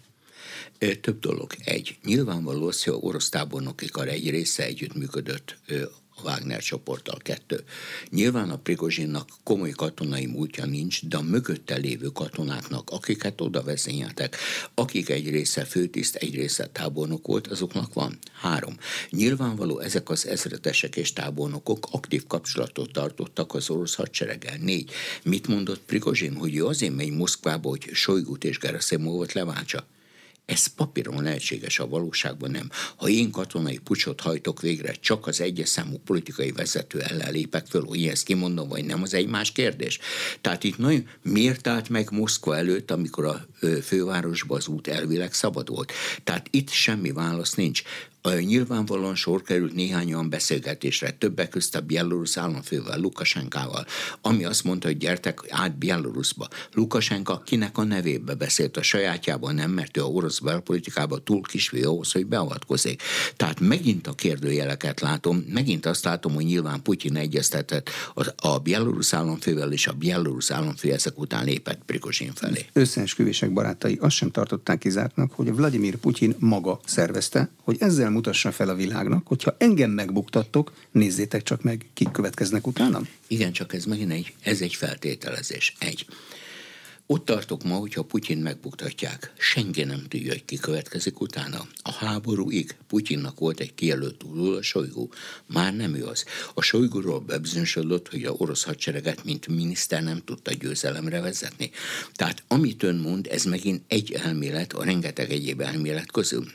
Több dolog. Egy, nyilvánvaló az, hogy a orosz tábornokikar egy része együttműködött a Wagner csoporttal kettő. Nyilván a Prigozsinnak komoly katonai múltja nincs, de a mögötte lévő katonáknak, akiket oda vezényeltek, akik egy része főtiszt, egy része tábornok volt, azoknak van. Három. Nyilvánvaló ezek az ezredesek és tábornokok aktív kapcsolatot tartottak az orosz hadsereggel. Négy. Mit mondott Prigozsin, hogy ő azért megy Moszkvába, hogy Sojgut és Gerasimovot leváltsa? Ez papíron lehetséges, a valóságban nem. Ha én katonai pucsot hajtok végre, csak az egyes számú politikai vezető ellen lépek föl, hogy ezt kimondom, vagy nem, az egy más kérdés. Tehát itt nagyon miért állt meg Moszkva előtt, amikor a fővárosban az út elvileg szabad volt. Tehát itt semmi válasz nincs. Nyilvánvalóan sor került néhány olyan beszélgetésre, többek között a Bielorusz államfővel, Lukasenkával, ami azt mondta, hogy gyertek át Bieloruszba. Lukasenka kinek a nevébe beszélt a sajátjában, nem, mert ő a orosz belpolitikában túl kisvé ahhoz, hogy beavatkozik. Tehát megint a kérdőjeleket látom, megint azt látom, hogy nyilván Putyin egyeztetett a, a Bielorusz államfővel, és a Bielorusz államfő ezek után lépett Prigozsin felé. Összeesküvések barátai azt sem tartották kizártnak, hogy Vladimir Putyin maga szervezte, hogy ezzel mutassa fel a világnak, hogyha engem megbuktattok, nézzétek csak meg, kik következnek utánam. Igen, csak ez megint egy, ez egy feltételezés. Egy. Ott tartok ma, hogyha Putyin megbuktatják. Senki nem tudja, hogy ki következik utána. A háborúig Putyinnak volt egy kijelölt túlul a Sojgu. Már nem ő az. A Sojguról bebizonyosodott, hogy a orosz hadsereget, mint miniszter nem tudta győzelemre vezetni. Tehát amit ön mond, ez megint egy elmélet a rengeteg egyéb elmélet közül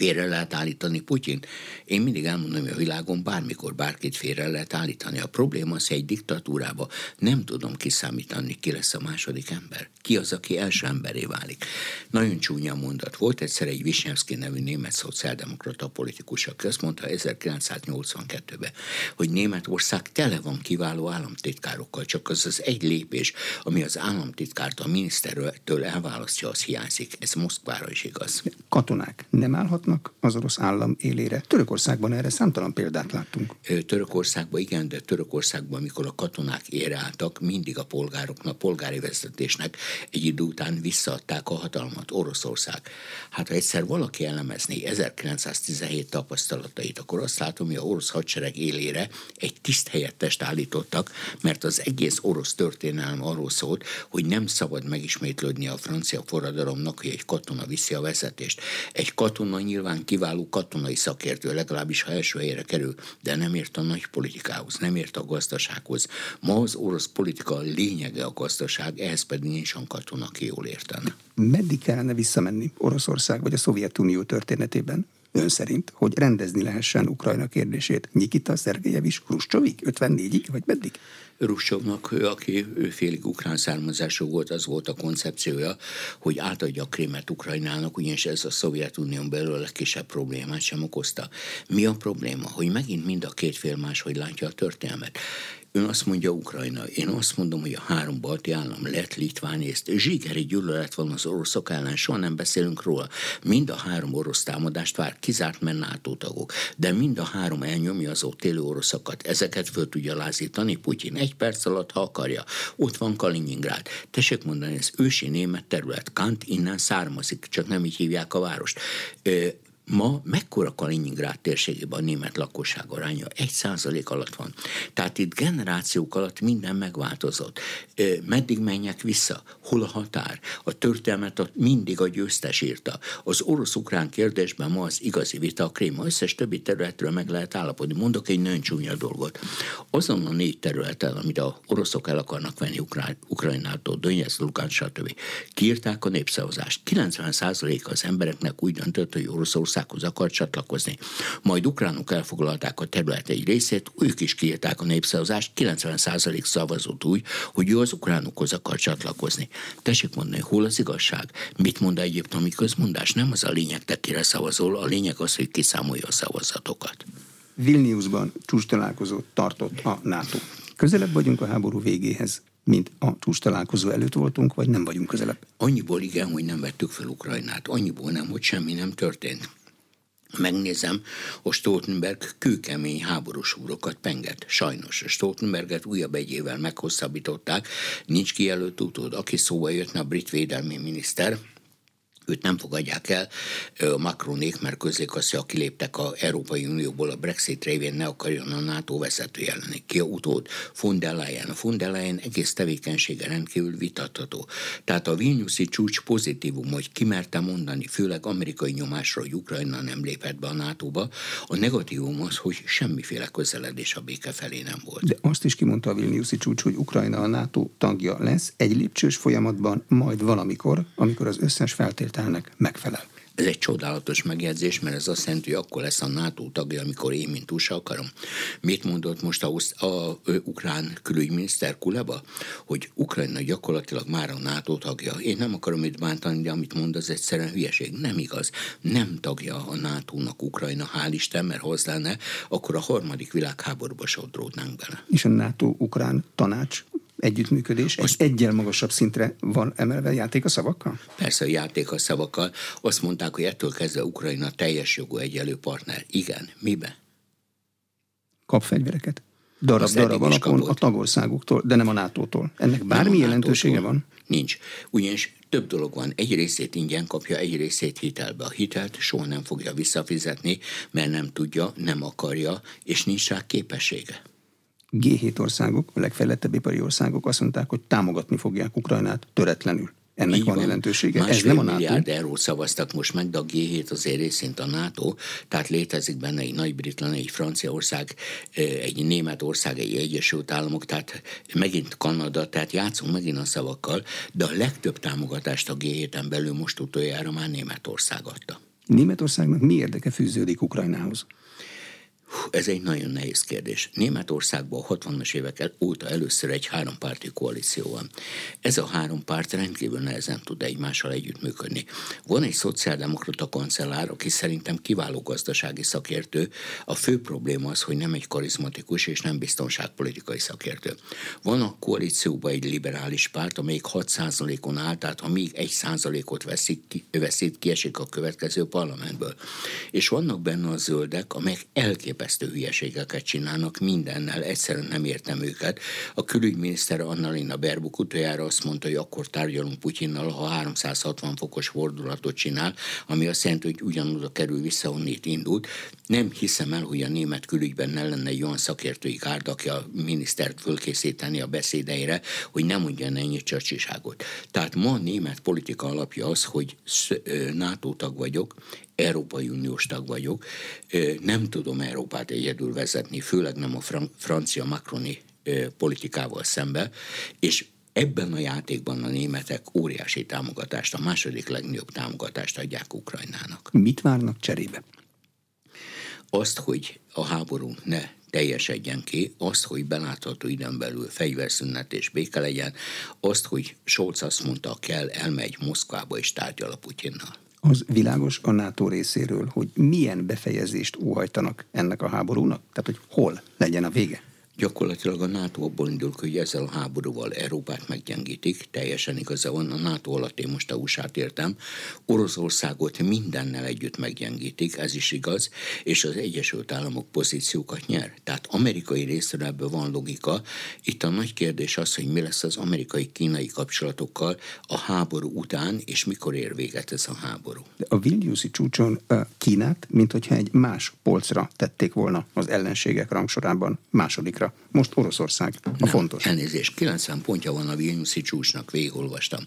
félre lehet állítani Putyin. Én mindig elmondom, hogy a világon bármikor bárkit félre lehet állítani. A probléma az, hogy egy diktatúrába nem tudom kiszámítani, ki lesz a második ember. Ki az, aki első emberé válik. Nagyon csúnya mondat. Volt egyszer egy Wisniewski nevű német szociáldemokrata politikus, aki azt mondta 1982-ben, hogy Németország tele van kiváló államtitkárokkal, csak az az egy lépés, ami az államtitkárt a minisztertől elválasztja, az hiányzik. Ez Moszkvára is igaz. Katonák nem állhatnak állhatnak az orosz állam élére. Törökországban erre számtalan példát láttunk. Törökországban igen, de Törökországban, amikor a katonák ére mindig a polgároknak, polgári vezetésnek egy idő után visszaadták a hatalmat Oroszország. Hát ha egyszer valaki elemezni 1917 tapasztalatait, akkor azt látom, hogy a orosz hadsereg élére egy tiszt helyettest állítottak, mert az egész orosz történelem arról szólt, hogy nem szabad megismétlődni a francia forradalomnak, hogy egy katona viszi a vezetést. Egy katona nyilván kiváló katonai szakértő, legalábbis ha első helyre kerül, de nem ért a nagy politikához, nem ért a gazdasághoz. Ma az orosz politika lényege a gazdaság, ehhez pedig nincs olyan katona, aki jól értene. Meddig kellene visszamenni Oroszország vagy a Szovjetunió történetében? Ön szerint, hogy rendezni lehessen Ukrajna kérdését? Nikita Szergejevics Hruscsovig? 54-ig, vagy meddig? Ruscsovnak, aki ő félig ukrán származású volt, az volt a koncepciója, hogy átadja a krémet Ukrajnának, ugyanis ez a Szovjetunión belül a legkisebb problémát sem okozta. Mi a probléma? Hogy megint mind a két fél máshogy látja a történelmet. Ön azt mondja Ukrajna, én azt mondom, hogy a három balti állam lett Litvánészt. Zsigeri gyűlölet van az oroszok ellen, soha nem beszélünk róla. Mind a három orosz támadást vár, kizárt men NATO tagok, de mind a három elnyomja az ott élő oroszokat. Ezeket föl tudja lázítani Putyin egy perc alatt, ha akarja. Ott van Kaliningrád. Tessék mondani, ez ősi német terület. Kant innen származik, csak nem így hívják a várost. Ma mekkora Kaliningrád térségében a német lakosság aránya? Egy százalék alatt van. Tehát itt generációk alatt minden megváltozott. Meddig menjek vissza? Hol a határ? A történelmet mindig a győztes írta. Az orosz-ukrán kérdésben ma az igazi vita a Krém. Összes többi területről meg lehet állapodni. Mondok egy nagyon csúnya dolgot. Azon a négy területen, amit a oroszok el akarnak venni Ukrán, Ukrajnától, Donetsz, Lukán, stb. Kiírták a népszavazást. 90% az embereknek úgy döntött, hogy Oroszország Oroszországhoz akart csatlakozni. Majd ukránok elfoglalták a terület egy részét, ők is kiírták a népszavazást, 90% szavazott úgy, hogy ő az ukránokhoz akar csatlakozni. Tessék mondani, hol az igazság? Mit mond egyiptomi közmondás? Nem az a lényeg, te kire szavazol, a lényeg az, hogy kiszámolja a szavazatokat. Vilniusban csúcs találkozót tartott a NATO. Közelebb vagyunk a háború végéhez, mint a csúcs találkozó előtt voltunk, vagy nem vagyunk közelebb? Annyiból igen, hogy nem vettük fel Ukrajnát. Annyiból nem, hogy semmi nem történt megnézem, a Stoltenberg kőkemény háborús úrokat penget. Sajnos a Stoltenberget újabb egy évvel meghosszabbították, nincs kijelölt utód, aki szóba jött a brit védelmi miniszter, őt nem fogadják el a Macronék, mert hogy kiléptek a Európai Unióból a Brexit révén ne akarjon a NATO vezető jelenni. Ki a utód? Von der Leyen. Von der Leyen egész tevékenysége rendkívül vitatható. Tehát a Vilniuszi csúcs pozitívum, hogy kimerte mondani, főleg amerikai nyomásra, hogy Ukrajna nem lépett be a NATO-ba, a negatívum az, hogy semmiféle közeledés a béke felé nem volt. De azt is kimondta a Vilniuszi csúcs, hogy Ukrajna a NATO tagja lesz egy lépcsős folyamatban, majd valamikor, amikor az összes feltétel feltételnek megfelel. Ez egy csodálatos megjegyzés, mert ez azt jelenti, hogy akkor lesz a NATO tagja, amikor én, mint USA akarom. Mit mondott most a, a, a, ukrán külügyminiszter Kuleba? Hogy Ukrajna gyakorlatilag már a NATO tagja. Én nem akarom itt bántani, de amit mond, az egyszerűen hülyeség. Nem igaz. Nem tagja a NATO-nak Ukrajna, hál' Isten, mert ha az lenne, akkor a harmadik világháborúba sodródnánk bele. És a NATO-ukrán tanács együttműködés Most, egy egyel magasabb szintre van emelve játék a szavakkal? Persze a játék a szavakkal. Azt mondták, hogy ettől kezdve Ukrajna teljes jogú egyelő partner. Igen, mibe? Kap fegyvereket. Darab-darab alapon a tagországoktól, de nem a NATO-tól. Ennek bármi jelentősége van? Nincs. Ugyanis több dolog van. Egy részét ingyen kapja, egy részét hitelbe. A hitelt soha nem fogja visszafizetni, mert nem tudja, nem akarja, és nincs rá képessége. G7 országok, a legfejlettebb ipari országok azt mondták, hogy támogatni fogják Ukrajnát töretlenül. Ennek Így van, van jelentősége. Ez nem a NATO. milliárd eurót szavaztak most meg, de a G7 azért részint a NATO, tehát létezik benne egy Nagy-Britannia, egy Franciaország, egy Németország, egy Egyesült Államok, tehát megint Kanada, tehát játszunk megint a szavakkal, de a legtöbb támogatást a G7-en belül most utoljára már Németország adta. Németországnak mi érdeke fűződik Ukrajnához? Ez egy nagyon nehéz kérdés. Németországban a 60-as évek óta először egy hárompárti koalíció van. Ez a három párt rendkívül nehezen tud egymással együttműködni. Van egy szociáldemokrata kancellár, aki szerintem kiváló gazdasági szakértő. A fő probléma az, hogy nem egy karizmatikus és nem biztonságpolitikai szakértő. Van a koalícióban egy liberális párt, amelyik 6%-on áll, tehát ha még 1%-ot veszik ki, veszít, kiesik a következő parlamentből. És vannak benne a zöldek, amelyek elkép elképesztő hülyeségeket csinálnak mindennel, egyszerűen nem értem őket. A külügyminiszter Annalina Berbuk utoljára azt mondta, hogy akkor tárgyalunk Putyinnal, ha 360 fokos fordulatot csinál, ami azt jelenti, hogy ugyanoda kerül vissza, onnét indult. Nem hiszem el, hogy a német külügyben ne lenne egy olyan szakértői kárd, aki a minisztert fölkészíteni a beszédeire, hogy nem mondja ennyi csacsiságot. Tehát ma a német politika alapja az, hogy NATO tag vagyok, Európai Uniós tag vagyok, nem tudom Európát egyedül vezetni, főleg nem a francia makroni politikával szembe, és ebben a játékban a németek óriási támogatást, a második legnagyobb támogatást adják Ukrajnának. Mit várnak cserébe? Azt, hogy a háború ne teljesedjen ki, azt, hogy belátható időn belül fegyverszünet és béke legyen, azt, hogy Scholz azt mondta, kell, elmegy Moszkvába és tárgyal a Putyinnal az világos a NATO részéről, hogy milyen befejezést óhajtanak ennek a háborúnak? Tehát, hogy hol legyen a vége? Gyakorlatilag a NATO abból indul, hogy ezzel a háborúval Európát meggyengítik, teljesen igaza van, a NATO alatt én most a USA-t értem, Oroszországot mindennel együtt meggyengítik, ez is igaz, és az Egyesült Államok pozíciókat nyer. Tehát amerikai részről ebből van logika. Itt a nagy kérdés az, hogy mi lesz az amerikai-kínai kapcsolatokkal a háború után, és mikor ér véget ez a háború. A Vilniuszi csúcson Kínát, mint hogyha egy más polcra tették volna az ellenségek rangsorában másodikra most Oroszország a Nem, fontos. Elnézést, 90 pontja van a Vilniuszi csúcsnak, végigolvastam.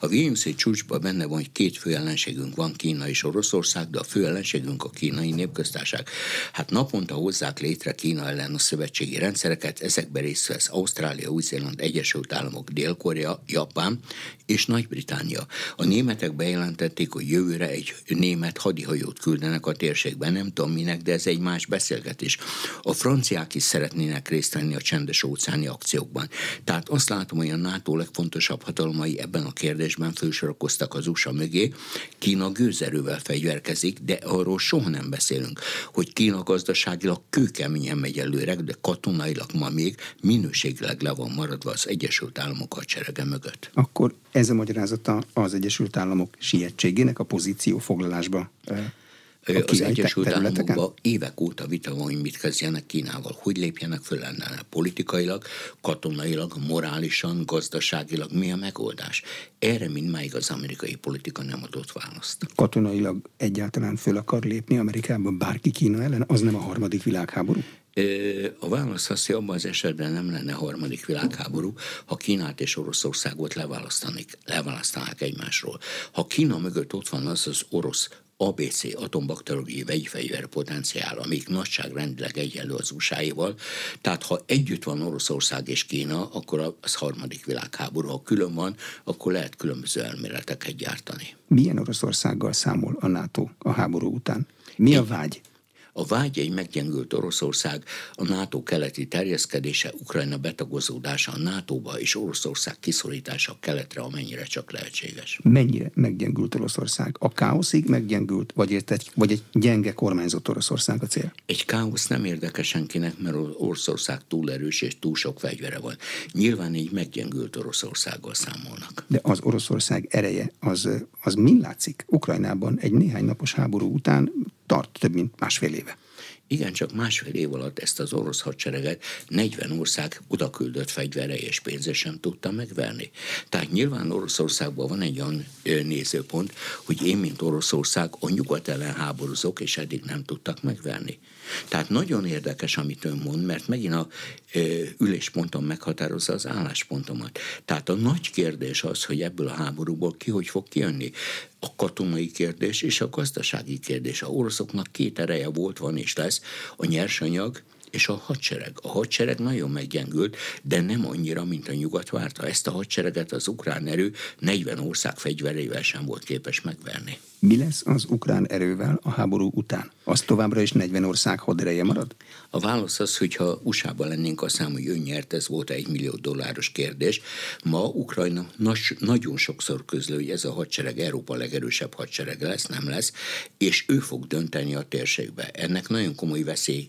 A Vilniuszi csúcsban benne van, hogy két fő ellenségünk van, Kína és Oroszország, de a fő ellenségünk a kínai népköztárság. Hát naponta hozzák létre Kína ellen a szövetségi rendszereket, ezekbe részt vesz Ausztrália, Új-Zéland, Egyesült Államok, Dél-Korea, Japán és Nagy-Britannia. A németek bejelentették, hogy jövőre egy német hadihajót küldenek a térségben, nem tudom minek, de ez egy más beszélgetés. A franciák is szeretnének részt venni a csendes óceáni akciókban. Tehát azt látom, hogy a NATO legfontosabb hatalmai ebben a kérdésben fősorakoztak az USA mögé. Kína gőzerővel fegyverkezik, de arról soha nem beszélünk, hogy Kína gazdaságilag kőkeményen megy előre, de katonailag ma még minőségileg le van maradva az Egyesült Államok hadserege mögött. Akkor ez a magyarázata az Egyesült Államok sietségének a pozíció az Egyesült Államokban évek óta vita van, hogy mit kezdjenek Kínával, hogy lépjenek föl ellene politikailag, katonailag, morálisan, gazdaságilag, mi a megoldás. Erre mindmáig az amerikai politika nem adott választ. Katonailag egyáltalán föl akar lépni Amerikában bárki Kína ellen? Az nem a harmadik világháború? A válasz az, hogy abban az esetben nem lenne harmadik világháború, ha Kínát és Oroszországot leválasztanák egymásról. Ha Kína mögött ott van az az orosz ABC atombakteriológiai vegyi fegyver potenciál, amik nagyságrendileg egyenlő az usa Tehát ha együtt van Oroszország és Kína, akkor az harmadik világháború. Ha külön van, akkor lehet különböző elméleteket gyártani. Milyen Oroszországgal számol a NATO a háború után? Mi a vágy? A vágy egy meggyengült Oroszország, a NATO keleti terjeszkedése, Ukrajna betagozódása a NATO-ba és Oroszország kiszorítása keletre, amennyire csak lehetséges. Mennyire meggyengült Oroszország? A káoszig meggyengült, vagy, egy, vagy egy gyenge kormányzott Oroszország a cél? Egy káosz nem érdekes senkinek, mert Oroszország túl erős és túl sok fegyvere van. Nyilván így meggyengült Oroszországgal számolnak. De az Oroszország ereje, az, az mi látszik? Ukrajnában egy néhány napos háború után tart több mint másfél éve. Igen, csak másfél év alatt ezt az orosz hadsereget 40 ország odaküldött fegyvere és pénze sem tudta megverni. Tehát nyilván Oroszországban van egy olyan nézőpont, hogy én, mint Oroszország, a nyugat ellen háborúzok, és eddig nem tudtak megverni. Tehát nagyon érdekes, amit ön mond, mert megint a ülésponton meghatározza az álláspontomat. Tehát a nagy kérdés az, hogy ebből a háborúból ki hogy fog kijönni a katonai kérdés és a gazdasági kérdés. A oroszoknak két ereje volt, van és lesz, a nyersanyag és a hadsereg. A hadsereg nagyon meggyengült, de nem annyira, mint a nyugat várta. Ezt a hadsereget az ukrán erő 40 ország fegyverével sem volt képes megverni. Mi lesz az ukrán erővel a háború után? Az továbbra is 40 ország hadereje marad? A válasz az, hogyha USA-ban lennénk, a számú, hogy ön nyert, ez volt egy millió dolláros kérdés. Ma Ukrajna nas, nagyon sokszor közlő, hogy ez a hadsereg Európa legerősebb hadsereg lesz, nem lesz, és ő fog dönteni a térségbe. Ennek nagyon komoly veszély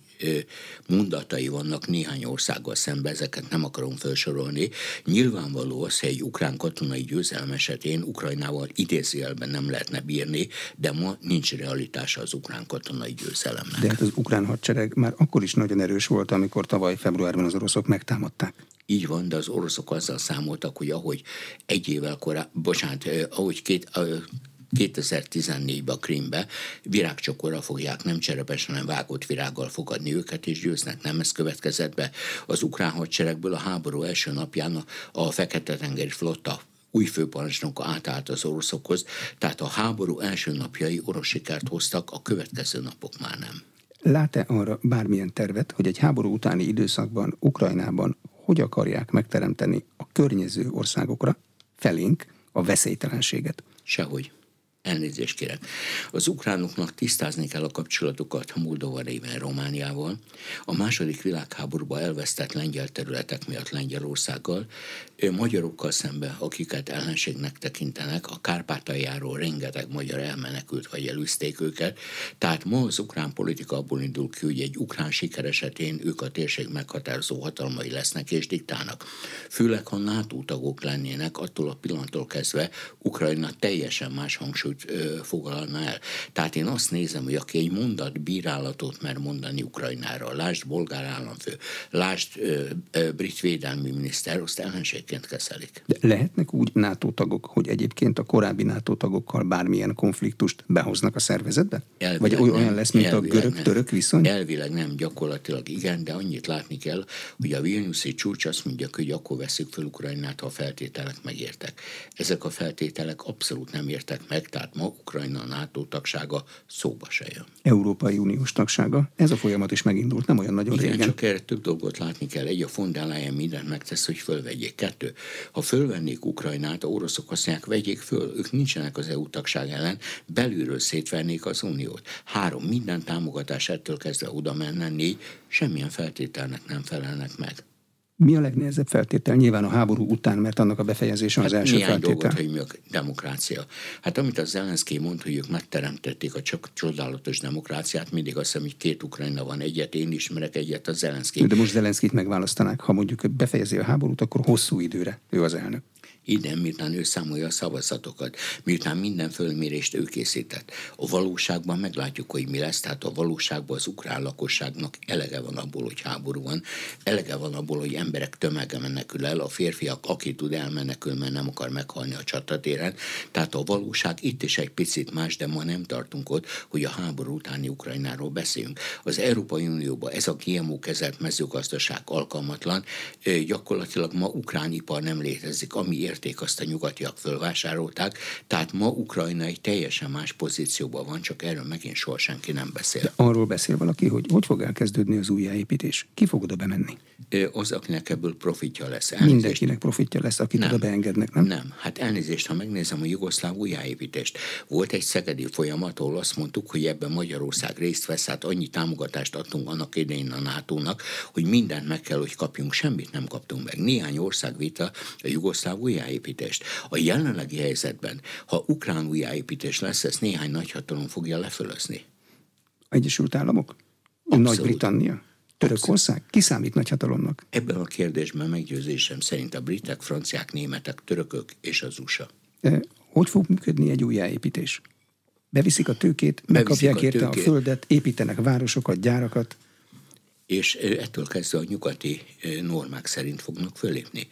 mondatai vannak néhány országgal szemben, ezeket nem akarom felsorolni. Nyilvánvaló az, hogy egy ukrán katonai győzelem esetén Ukrajnával idézőjelben nem lehetne bírni, de ma nincs realitása az ukrán katonai győzelemnek. De hát az ukrán hadsereg már akkor is nagyon erős volt, amikor tavaly februárban az oroszok megtámadták. Így van, de az oroszok azzal számoltak, hogy ahogy egy évvel korábban, bocsánat, ahogy két, 2014-ben a Krimbe virágcsokorra fogják nem cserepes, hanem vágott virággal fogadni őket, és győznek. Nem ez következett be. Az ukrán hadseregből a háború első napján a, a Fekete-tengeri flotta új főparancsnok átállt az oroszokhoz, tehát a háború első napjai orosz sikert hoztak, a következő napok már nem. Lát-e arra bármilyen tervet, hogy egy háború utáni időszakban Ukrajnában hogy akarják megteremteni a környező országokra felénk a veszélytelenséget? Sehogy. Elnézést kérek. Az ukránoknak tisztázni kell a kapcsolatokat Moldova réven Romániával. A második világháborúban elvesztett lengyel területek miatt Lengyelországgal, magyarokkal szembe, akiket ellenségnek tekintenek, a Kárpátaljáról rengeteg magyar elmenekült vagy elűzték őket. Tehát ma az ukrán politika abból indul ki, hogy egy ukrán siker esetén ők a térség meghatározó hatalmai lesznek és diktálnak. Főleg, ha NATO tagok lennének, attól a pillanattól kezdve Ukrajna teljesen más hangsúly hangsúlyt ö, foglalna el. Tehát én azt nézem, hogy aki egy mondat bírálatot mer mondani Ukrajnára, lásd bolgár államfő, lásd ö, ö, brit védelmi miniszter, azt ellenségként kezelik. De lehetnek úgy NATO tagok, hogy egyébként a korábbi NATO tagokkal bármilyen konfliktust behoznak a szervezetbe? Elvileg Vagy olyan nem, lesz, mint a görög-török viszony? Elvileg nem, gyakorlatilag igen, de annyit látni kell, hogy a Vilniuszi csúcs azt mondja, hogy akkor veszük fel Ukrajnát, ha a feltételek megértek. Ezek a feltételek abszolút nem értek meg, tehát tehát ma Ukrajna NATO tagsága szóba se jön. Európai Uniós tagsága? Ez a folyamat is megindult, nem olyan nagyon Igen, régen. csak erre több dolgot látni kell. Egy, a von der Leyen mindent megtesz, hogy fölvegyék. Kettő, ha fölvennék Ukrajnát, a oroszok mondják, vegyék föl, ők nincsenek az EU tagság ellen, belülről szétvernék az uniót. Három, minden támogatás ettől kezdve oda menne, négy, semmilyen feltételnek nem felelnek meg. Mi a legnehezebb feltétel? Nyilván a háború után, mert annak a befejezése hát az első feltétel. dolgot, hogy mi a demokrácia. Hát amit az Zelenszky mond, hogy ők megteremtették a csak csodálatos demokráciát, mindig azt hiszem, hogy két Ukrajna van egyet, én ismerek egyet, az Zelenszky. De most Zelenszkit megválasztanák, ha mondjuk befejezi a háborút, akkor hosszú időre ő az elnök idén, miután ő számolja a szavazatokat, miután minden fölmérést ő készített. A valóságban meglátjuk, hogy mi lesz, tehát a valóságban az ukrán lakosságnak elege van abból, hogy háború van, elege van abból, hogy emberek tömege menekül el, a férfiak, aki tud elmenekül, mert nem akar meghalni a csatatéren. Tehát a valóság itt is egy picit más, de ma nem tartunk ott, hogy a háború utáni Ukrajnáról beszéljünk. Az Európai Unióban ez a GMO kezelt mezőgazdaság alkalmatlan, gyakorlatilag ma ukrán ipar nem létezik, amiért kérték, azt a nyugatiak fölvásárolták, tehát ma Ukrajna egy teljesen más pozícióban van, csak erről megint soha senki nem beszél. De arról beszél valaki, hogy hogy fog elkezdődni az újjáépítés? Ki fog oda bemenni? Az, akinek ebből profitja lesz. Elnézést. Mindenkinek profitja lesz, akit nem, oda beengednek, nem? Nem. Hát elnézést, ha megnézem a jugoszláv újjáépítést. Volt egy szegedi folyamat, ahol azt mondtuk, hogy ebben Magyarország részt vesz, hát annyi támogatást adtunk annak idején a NATO-nak, hogy mindent meg kell, hogy kapjunk, semmit nem kaptunk meg. Néhány ország vita a jugoszláv újjáépítést. A jelenlegi helyzetben, ha ukrán újjáépítés lesz, ezt néhány nagyhatalom fogja lefölözni. Egyesült Államok? Nagy-Britannia? Törökország? Ki számít nagyhatalomnak? Ebben a kérdésben meggyőzésem szerint a britek, franciák, németek, törökök és az USA. Hogy fog működni egy újjáépítés? Beviszik a tőkét, megkapják érte a földet, építenek városokat, gyárakat és ettől kezdve a nyugati normák szerint fognak fölépni.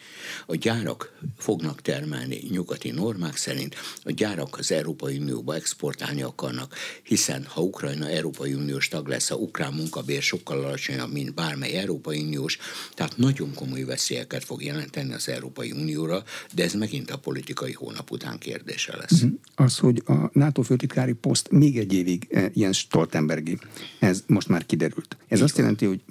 A gyárak fognak termelni nyugati normák szerint, a gyárak az Európai Unióba exportálni akarnak, hiszen ha Ukrajna Európai Uniós tag lesz, a ukrán munkabér sokkal alacsonyabb, mint bármely Európai Uniós, tehát nagyon komoly veszélyeket fog jelenteni az Európai Unióra, de ez megint a politikai hónap után kérdése lesz. Mhm. Az, hogy a NATO főtitkári poszt még egy évig ilyen Stoltenbergi, ez most már kiderült. Ez Így azt van. jelenti, hogy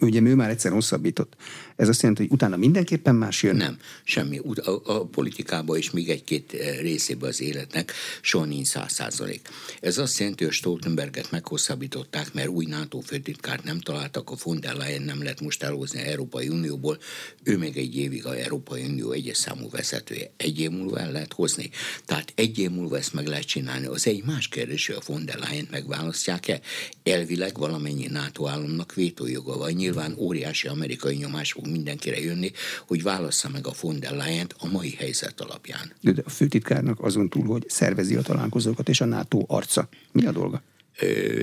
ugye ő már egyszer hosszabbított. Ez azt jelenti, hogy utána mindenképpen más jön? Nem, semmi. A, a politikában is még egy-két eh, részében az életnek soha nincs száz százalék. Ez azt jelenti, hogy Stoltenberget meghosszabbították, mert új NATO főtitkárt nem találtak, a von der Leyen nem lett most elhozni Európai Unióból, ő még egy évig a Európai Unió egyes számú vezetője. Egy év múlva el lehet hozni. Tehát egy év múlva ezt meg lehet csinálni. Az egy más kérdés, hogy a von der Leyen megválasztják-e. Elvileg valamennyi NATO államnak vétójoga van. Nyilván óriási amerikai nyomás fog mindenkire jönni, hogy válassza meg a von der leyen a mai helyzet alapján. De a főtitkárnak azon túl, hogy szervezi a találkozókat és a NATO arca. Mi a dolga?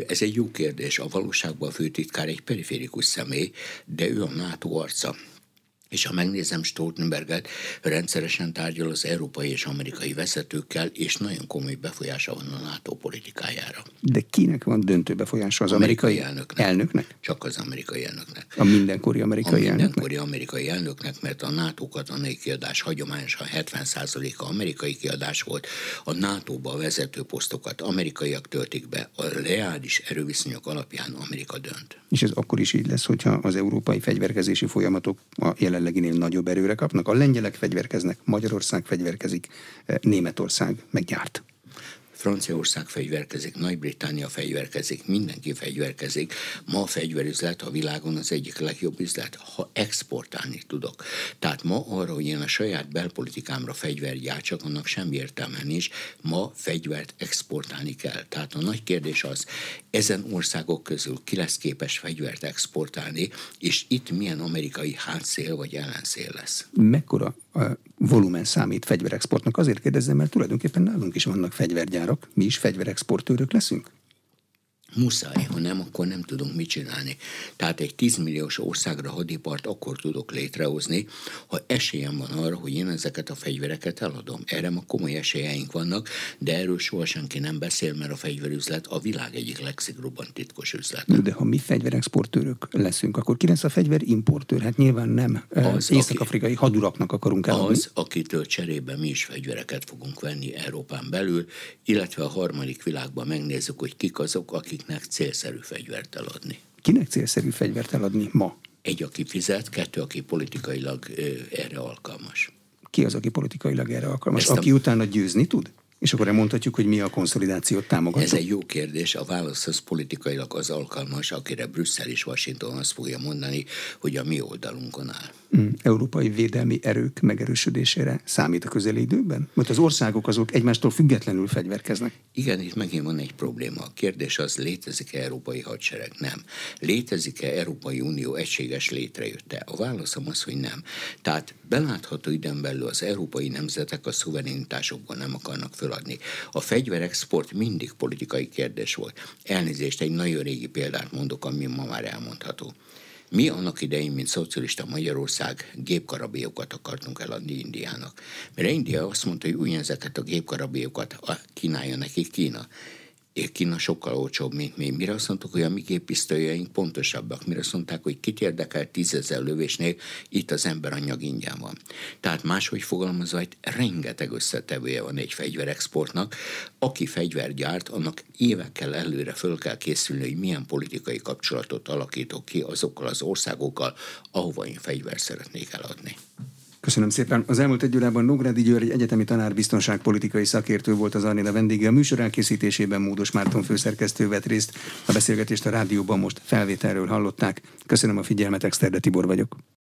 Ez egy jó kérdés. A valóságban a főtitkár egy periférikus személy, de ő a NATO arca és ha megnézem Stoltenberget, rendszeresen tárgyal az európai és amerikai vezetőkkel, és nagyon komoly befolyása van a NATO politikájára. De kinek van döntő befolyása az amerikai, amerikai elnöknek? elnöknek? Csak az amerikai elnöknek. A mindenkori amerikai a elnöknek? A mindenkori amerikai elnöknek, mert a NATO katonai kiadás hagyományosan 70%-a amerikai kiadás volt, a NATO-ba a vezető posztokat amerikaiak töltik be, a reális erőviszonyok alapján Amerika dönt. És ez akkor is így lesz, hogyha az európai fegyverkezési folyamatok a jelen jelenleginél nagyobb erőre kapnak. A lengyelek fegyverkeznek, Magyarország fegyverkezik, eh, Németország meggyárt. Franciaország fegyverkezik, Nagy-Britannia fegyverkezik, mindenki fegyverkezik. Ma a fegyverüzlet a világon az egyik legjobb üzlet, ha exportálni tudok. Tehát ma arra, hogy én a saját belpolitikámra fegyvert gyártsak, annak semmi értelme nincs. Ma fegyvert exportálni kell. Tehát a nagy kérdés az, ezen országok közül ki lesz képes fegyvert exportálni, és itt milyen amerikai hátszél vagy ellenszél lesz. Mekkora volumen számít fegyverexportnak? Azért kérdezem, mert tulajdonképpen nálunk is vannak fegyvergyárak, mi is fegyverexportőrök leszünk? Muszáj, ha nem, akkor nem tudunk mit csinálni. Tehát egy 10 milliós országra hadipart akkor tudok létrehozni, ha esélyem van arra, hogy én ezeket a fegyvereket eladom. Erre ma komoly esélyeink vannak, de erről soha senki nem beszél, mert a fegyverüzlet a világ egyik legszigorúbban titkos üzlet. De ha mi fegyverexportőrök leszünk, akkor ki lesz a fegyverimportőr? Hát nyilván nem az, észak-afrikai aki, haduraknak akarunk eladni. Az, akitől cserébe mi is fegyvereket fogunk venni Európán belül, illetve a harmadik világban megnézzük, hogy kik azok, akik akiknek célszerű fegyvert eladni. Kinek célszerű fegyvert eladni ma? Egy, aki fizet, kettő, aki politikailag erre alkalmas. Ki az, aki politikailag erre alkalmas? Ezt aki a... utána győzni tud? És akkor mondhatjuk, hogy mi a konszolidációt támogató? Ez egy jó kérdés. A válasz az politikailag az alkalmas, akire Brüsszel és Washington azt fogja mondani, hogy a mi oldalunkon áll. Mm, európai védelmi erők megerősödésére számít a közeli időben? Mert az országok azok egymástól függetlenül fegyverkeznek. Igen, itt megint van egy probléma. A kérdés az, létezik-e európai hadsereg? Nem. Létezik-e Európai Unió egységes létrejötte? A válaszom az, hogy nem. Tehát belátható időn belül az európai nemzetek a szuverenitásokban nem akarnak föladni. A fegyverexport mindig politikai kérdés volt. Elnézést, egy nagyon régi példát mondok, ami ma már elmondható. Mi annak idején, mint szocialista Magyarország, gépkarabélyokat akartunk eladni Indiának. Mert India azt mondta, hogy ugyanezeket a gépkarabélyokat kínálja neki Kína. Kína sokkal olcsóbb, mint mi. Mire azt mondtuk, hogy a mi géppisztolyaink pontosabbak. Mire azt mondták, hogy kit érdekel tízezer lövésnél, itt az ember anyag ingyen van. Tehát máshogy fogalmazva, hogy rengeteg összetevője van egy fegyverexportnak. Aki fegyver gyárt, annak évekkel előre föl kell készülni, hogy milyen politikai kapcsolatot alakítok ki azokkal az országokkal, ahova én fegyver szeretnék eladni. Köszönöm szépen. Az elmúlt egy órában Nógrádi György egyetemi tanár biztonságpolitikai szakértő volt az Arnéna vendége. A műsor elkészítésében Módos Márton főszerkesztő vett részt. A beszélgetést a rádióban most felvételről hallották. Köszönöm a figyelmet, Exterde Tibor vagyok.